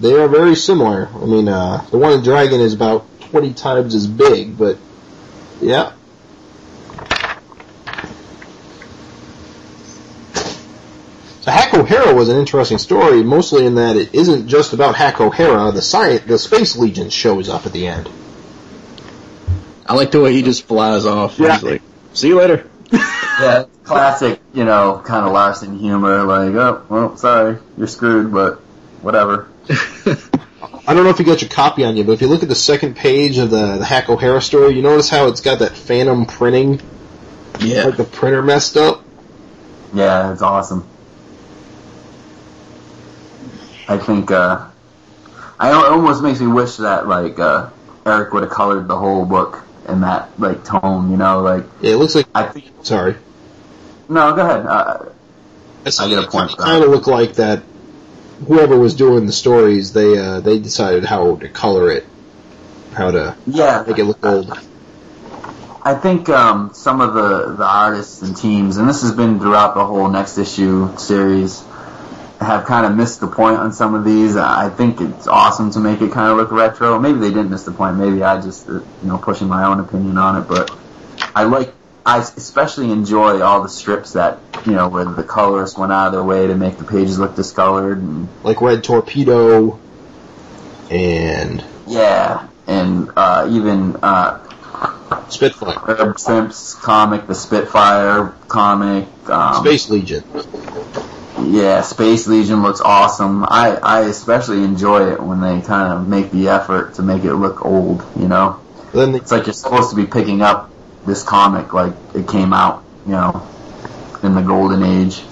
They are very similar. I mean, uh, the one in Dragon is about 20 times as big, but yeah. So Hack O'Hara was an interesting story, mostly in that it isn't just about Hack O'Hara. The science, the Space Legion shows up at the end. I like the way he just flies off. Yeah. He's like, see you later. yeah, classic, you know, kind of Larsen humor. Like, oh, well, sorry, you're screwed, but whatever. I don't know if you got your copy on you, but if you look at the second page of the, the Hack O'Hara story, you notice how it's got that phantom printing, Yeah. like the printer messed up. Yeah, it's awesome. I think, uh, I it almost makes me wish that, like, uh, Erik would have colored the whole book in that, like, tone, you know, like, Yeah, it looks like. I think, Sorry, no, go ahead. Uh, I get a point. Kind of look like that. Whoever was doing the stories, they uh, they decided how to color it, how to yeah, make it look old. I think um, some of the, the artists and teams, and this has been throughout the whole next issue series, have kind of missed the point on some of these. I think it's awesome to make it kind of look retro. Maybe they didn't miss the point. Maybe I just, uh, you know, pushing my own opinion on it. But I like, I especially enjoy all the strips that, you know, where the colorists went out of their way to make the pages look discolored and Like Red Torpedo, and yeah, and uh, even uh, Spitfire, Herb Simp's comic, the Spitfire comic, um, Space Legion. Yeah, Space Legion looks awesome. I, I especially enjoy it when they kind of make the effort to make it look old, you know? Then the, It's like you're supposed to be picking up this comic like it came out, you know, in the golden age.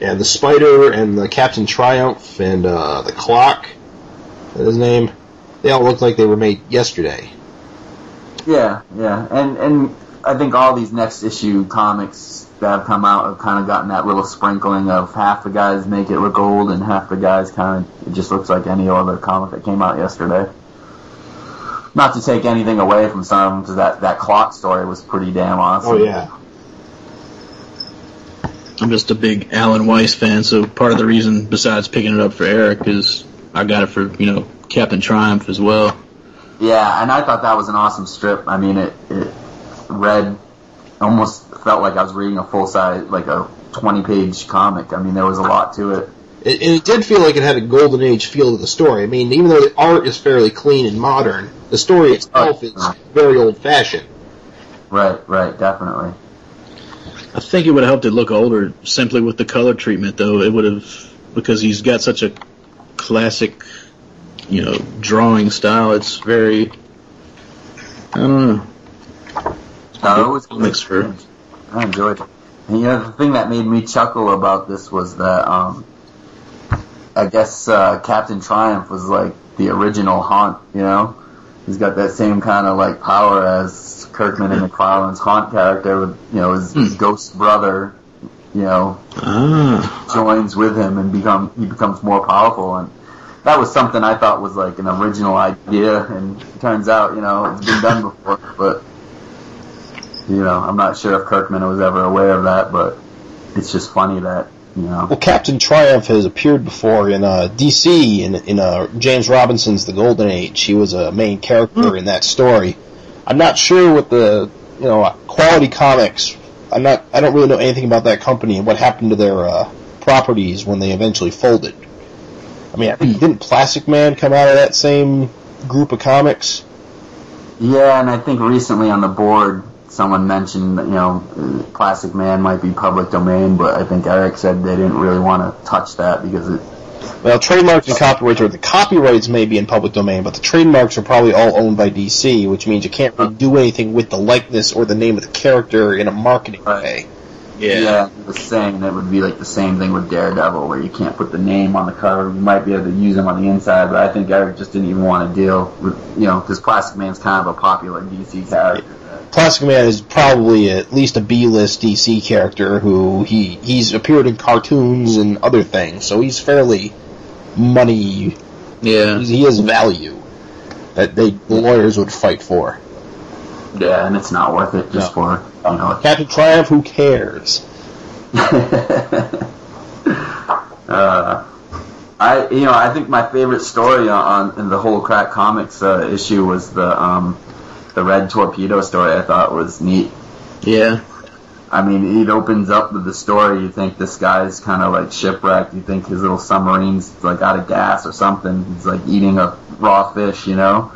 yeah, the Spider and the Captain Triumph and uh, the Clock. His name. They all look like they were made yesterday. Yeah, yeah. And and I think all these next issue comics that have come out have kind of gotten that little sprinkling of half the guys make it look old and half the guys kind of it just looks like any other comic that came out yesterday. Not to take anything away from some of them, because that, that clock story was pretty damn awesome. Oh yeah. I'm just a big Alan Weiss fan, so part of the reason, besides picking it up for Erik, is I got it for you know Captain Triumph as well. Yeah, and I thought that was an awesome strip. I mean, it, it read, almost felt like I was reading a full size, like a 20 page comic. I mean, there was a lot to it. It, and it did feel like it had a golden age feel to the story. I mean, even though the art is fairly clean and modern, the story itself is very old fashioned. Right, right, definitely. I think it would have helped it look older simply with the color treatment, though. It would have because he's got such a classic, you know, drawing style. It's very, I don't know. No, it was Comics for I enjoyed it. And, you know, the thing that made me chuckle about this was that, um, I guess, uh, Captain Triumph was like the original Haunt, you know? He's got that same kind of like power as Kirkman and McFarlane's Haunt character with, you know, his, his ghost brother, you know, ah, joins with him and become, he becomes more powerful. And that was something I thought was like an original idea. And it turns out, you know, it's been done before, but you know, I'm not sure if Kirkman was ever aware of that, but it's just funny that, you know. Well, Captain Triumph has appeared before in uh, DC in in uh, James Robinson's The Golden Age. He was a main character in that story. I'm not sure what the you know Quality Comics. I'm not. I don't really know anything about that company and what happened to their uh, properties when they eventually folded. I mean, I think didn't Plastic Man come out of that same group of comics? Yeah, and I think recently on the board, someone mentioned, you know, uh, Plastic Man might be public domain, but I think Erik said they didn't really want to touch that because it, Well, trademarks and copyrights are the copyrights may be in public domain, but the trademarks are probably all owned by DC, which means you can't really do anything with the likeness or the name of the character in a marketing Right. way. yeah. yeah, he was saying that would be like the same thing with Daredevil, where you can't put the name on the cover. You might be able to use them on the inside, but I think Erik just didn't even want to deal with, you know, because Plastic Man's kind of a popular DC character. Plastic Man is probably at least a B-list DC character who he he's appeared in cartoons and other things, so he's fairly money. Yeah. He has value that they the lawyers would fight for. Yeah, and it's not worth it just for, you know, Captain Triumph, who cares? uh, I you know I think my favorite story on, in the whole crack comics uh, issue was the um, the red torpedo story. I thought was neat. Yeah. I mean, it opens up with the story. You think this guy's kind of like shipwrecked. You think his little submarine's like out of gas or something. He's like eating a raw fish, you know.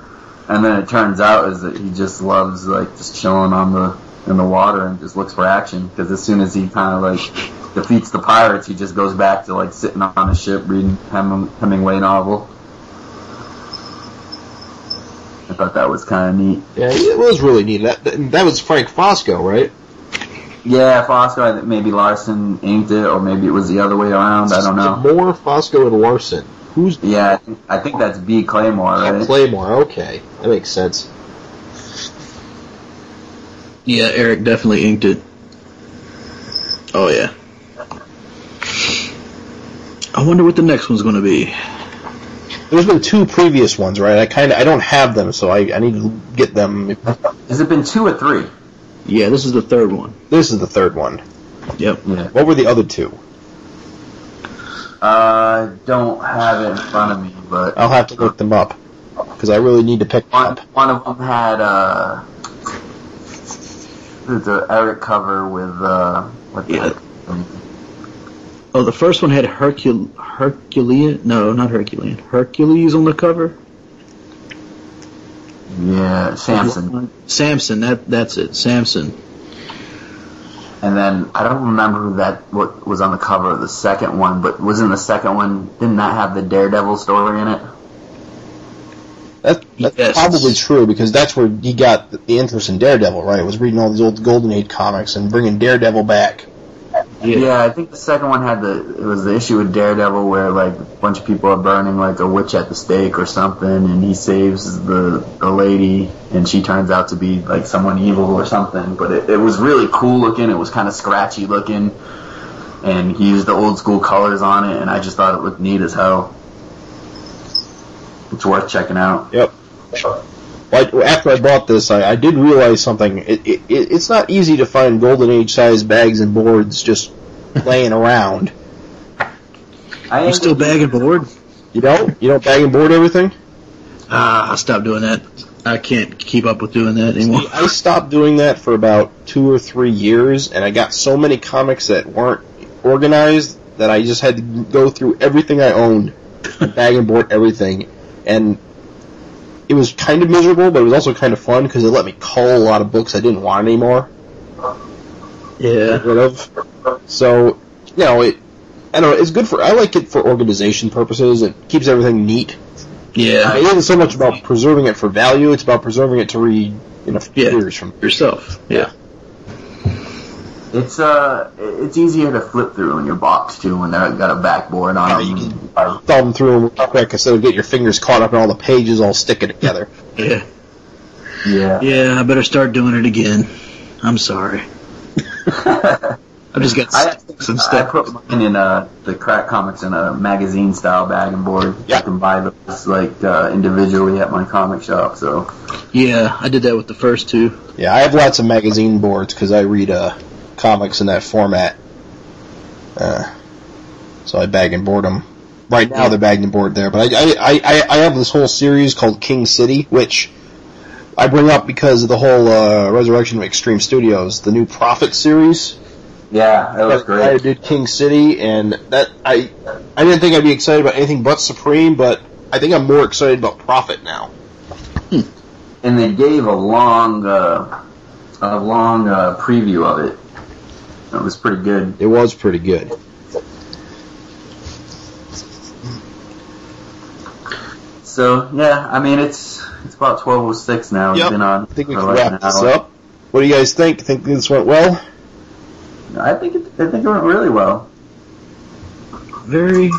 And then it turns out is that he just loves like just chilling on the in the water and just looks for action. Because as soon as he kind of like defeats the pirates, he just goes back to like sitting on a ship reading Hem- Hemingway novel. I thought that was kind of neat. Yeah, it was really neat. That that was Frank Fosco, right? Yeah, Fosco, I maybe Larsen inked it, or maybe it was the other way around. I don't know. More Fosco, and Larsen. Who's Yeah, I think, I think that's B. Claymore, right? Claymore? Okay, that makes sense. Yeah, Erik definitely inked it. Oh yeah. I wonder what the next one's going to be. There's been two previous ones, right? I kind of I don't have them, so I, I need to get them. Has it been two or three? Yeah, this is the third one. This is the third one. Yep. Yeah. What were the other two? Uh, don't have it in front of me, but I'll have to look them up because I really need to pick one, up. one of them had uh, the Erik cover with uh, what the Yeah. Heck? Oh, the first one had Hercule, Herculean. No, not Herculean. Hercules on the cover. Yeah, Samson. Samson. That that's it. Samson. And then I don't remember that what was on the cover of the second one, but was in the second one. Didn't that have the Daredevil story in it? That, that's Yes. probably true because that's where he got the interest in Daredevil, right? Was reading all these old Golden Age comics and bringing Daredevil back. Yeah. I think the second one had the it was the issue with Daredevil where like a bunch of people are burning like a witch at the stake or something, and he saves the the lady, and she turns out to be like someone evil or something. But it, it was really cool looking. It was kind of scratchy looking, and he used the old school colors on it, and I just thought it looked neat as hell. It's worth checking out. Yep. Well, I- after I bought this, I, I did realize something. It, it, it, it's not easy to find Golden Age size bags and boards just laying around. I You still bagging board? You don't? You don't bag and board everything? Ah, I stopped doing that. I can't keep up with doing that anymore. I stopped doing that for about two or three years, and I got so many comics that weren't organized that I just had to go through everything I owned, and bag and board everything, and it was kind of miserable, but it was also kind of fun because it let me cull a lot of books I didn't want anymore. Yeah. Rid of. So, you know, it. I don't know. It's good for. I like it for organization purposes. It keeps everything neat. Yeah. It isn't so much about preserving it for value. It's about preserving it to read in a few Yeah. years from. Yourself. Yeah. It's uh, it's easier to flip through in your box too when they've got a backboard on Yeah, them. you can thumb through them real quick instead of getting your fingers caught up in all the pages all sticking together. Yeah. yeah. Yeah, I better start doing it again. I'm sorry. I've just got I, sticks and I stuff. put mine in uh, the crack comics in a magazine style bag and board. Yeah. I can buy those like uh, individually at my comic shop. So Yeah, I did that with the first two. Yeah, I have lots of magazine boards because I read uh, comics in that format. Uh, so I bag and board them. Right now they're bagged and board there, but I, I, I, I have this whole series called King City, which I bring up because of the whole uh, Resurrection of Extreme Studios, the new Prophet series. yeah, that was great. I did King City, and that I I didn't think I'd be excited about anything but Supreme, but I think I'm more excited about Prophet now. And they gave a long, uh, a long uh, preview of it. It was pretty good. It was pretty good. So yeah, I mean it's it's about twelve oh six now. Yep. It's been on I think we for can like wrap an this up. What do you guys think? Think this went well? I think it, I think it went really well. Very,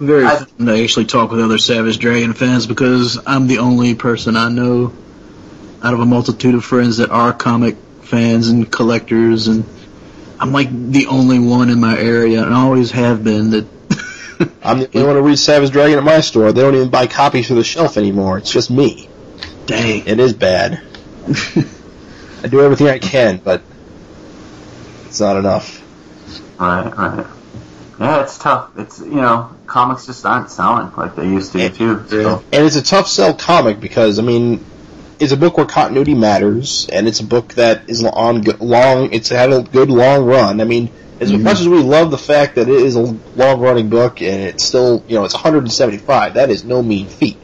very I- fun to actually talk with other Savage Dragon fans because I'm the only person I know out of a multitude of friends that are comic fans and collectors, and I'm like the only one in my area, and I always have been. That I'm the only one to read Savage Dragon at my store. They don't even buy copies for the shelf anymore. It's just me. dang. It is bad. I do everything I can, but it's not enough. Right, right. Yeah, it's tough. It's you know, comics just aren't selling like they used to too. So. And it's a tough sell comic because, I mean, it's a book where continuity matters, and it's a book that is on long. It's had a good long run. I mean, as mm-hmm. much as we love the fact that it is a long running book and it's still, you know, it's 175. That is no mean feat.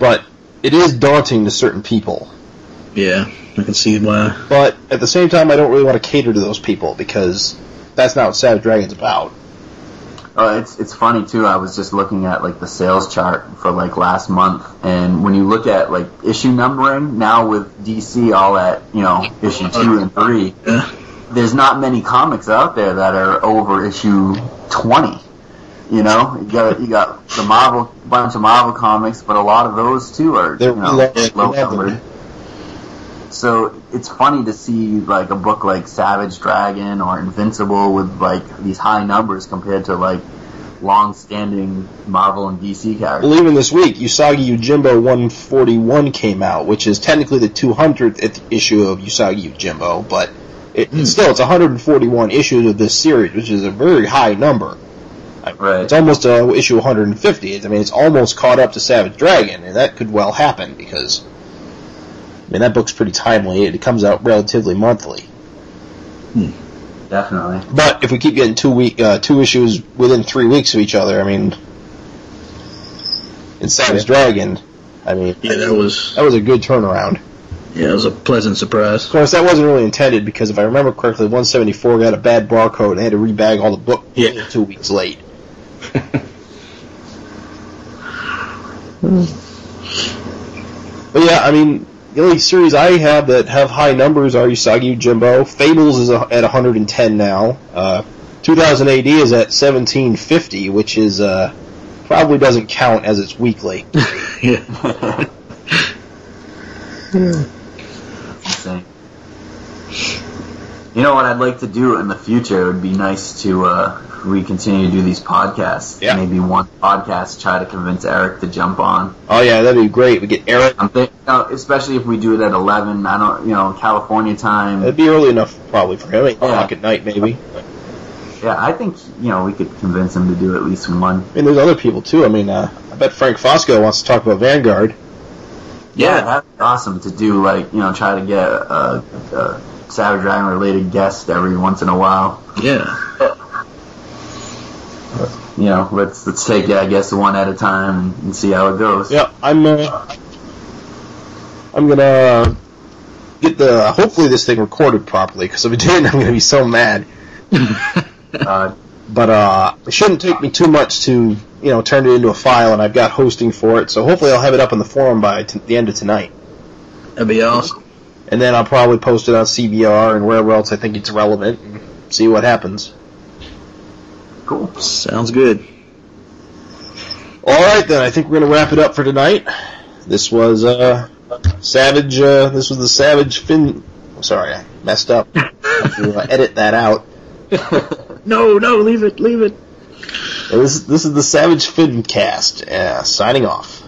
But it is daunting to certain people. Yeah, I can see why. But at the same time, I don't really want to cater to those people because that's not what Savage Dragon's about. Uh, it's it's funny too. I was just looking at like the sales chart for like last month, and when you look at like issue numbering now with DC all at you know issue two and three, Yeah. there's not many comics out there that are over issue twenty. You know, you got you got the Marvel bunch of Marvel comics, but a lot of those too are They're you know, low- numbered. So it's funny to see like a book like Savage Dragon or Invincible with like these high numbers compared to like long-standing Marvel and DC characters. Well, even this week, Usagi Yojimbo 141 came out, which is technically the 200th issue of Usagi Yojimbo, but it, it's still it's 141 issues of this series, which is a very high number. Right. It's almost uh, issue 150. I mean, it's almost caught up to Savage Dragon, and that could well happen because mean that book's pretty timely. It comes out relatively monthly. Definitely. But if we keep getting two week uh, two issues within three weeks of each other, I mean, in Savage Dragon, I mean Yeah, that was that was a good turnaround. yeah, it was a pleasant surprise. Of course, that wasn't really intended because if I remember correctly, 174 got a bad barcode and they had to rebag all the book Yeah. two weeks late. but yeah, I mean, the only series I have that have high numbers are Usagi Yojimbo. Fables is a, at 110 now. Uh, 2000 AD is at 1750, which is uh, probably doesn't count as its weekly. yeah. Insane. You know what I'd like to do in the future? It would be nice to uh, we continue to do these podcasts. Yeah. Maybe one podcast try to convince Erik to jump on. Oh yeah, that'd be great. We get Erik. I'm think, you especially if we do it at 11. I don't, you know, California time. That'd be early enough probably for him. Eight Yeah. o'clock at night maybe. Yeah, I think you know we could convince him to do at least one. I mean, there's other people too. I mean, uh, I bet Frank Fosco wants to talk about Vanguard. Yeah, that'd be awesome to do. Like you know, try to get a, a Savage Dragon related guest every once in a while. Yeah. You know, let's let's take it, I guess, one at a time and, and see how it goes. Yeah, I'm. Uh, I'm gonna uh, get the. Hopefully, this thing recorded properly because if it didn't, I'm gonna be so mad. Uh, But uh, it shouldn't take me too much to, you know, turn it into a file, and I've got hosting for it. So hopefully, I'll have it up on the forum by t- the end of tonight, That'd be awesome. And then I'll probably post it on CBR and wherever else I think it's relevant, and see what happens. cool. Sounds good. All right, then. I think we're gonna wrap it up for tonight. This was uh, Savage. Uh, this was the Savage Fin. Sorry, I messed up. I have to uh, edit that out. No, no, leave it, leave it. And this this is the Savage Fin cast. Uh, signing off.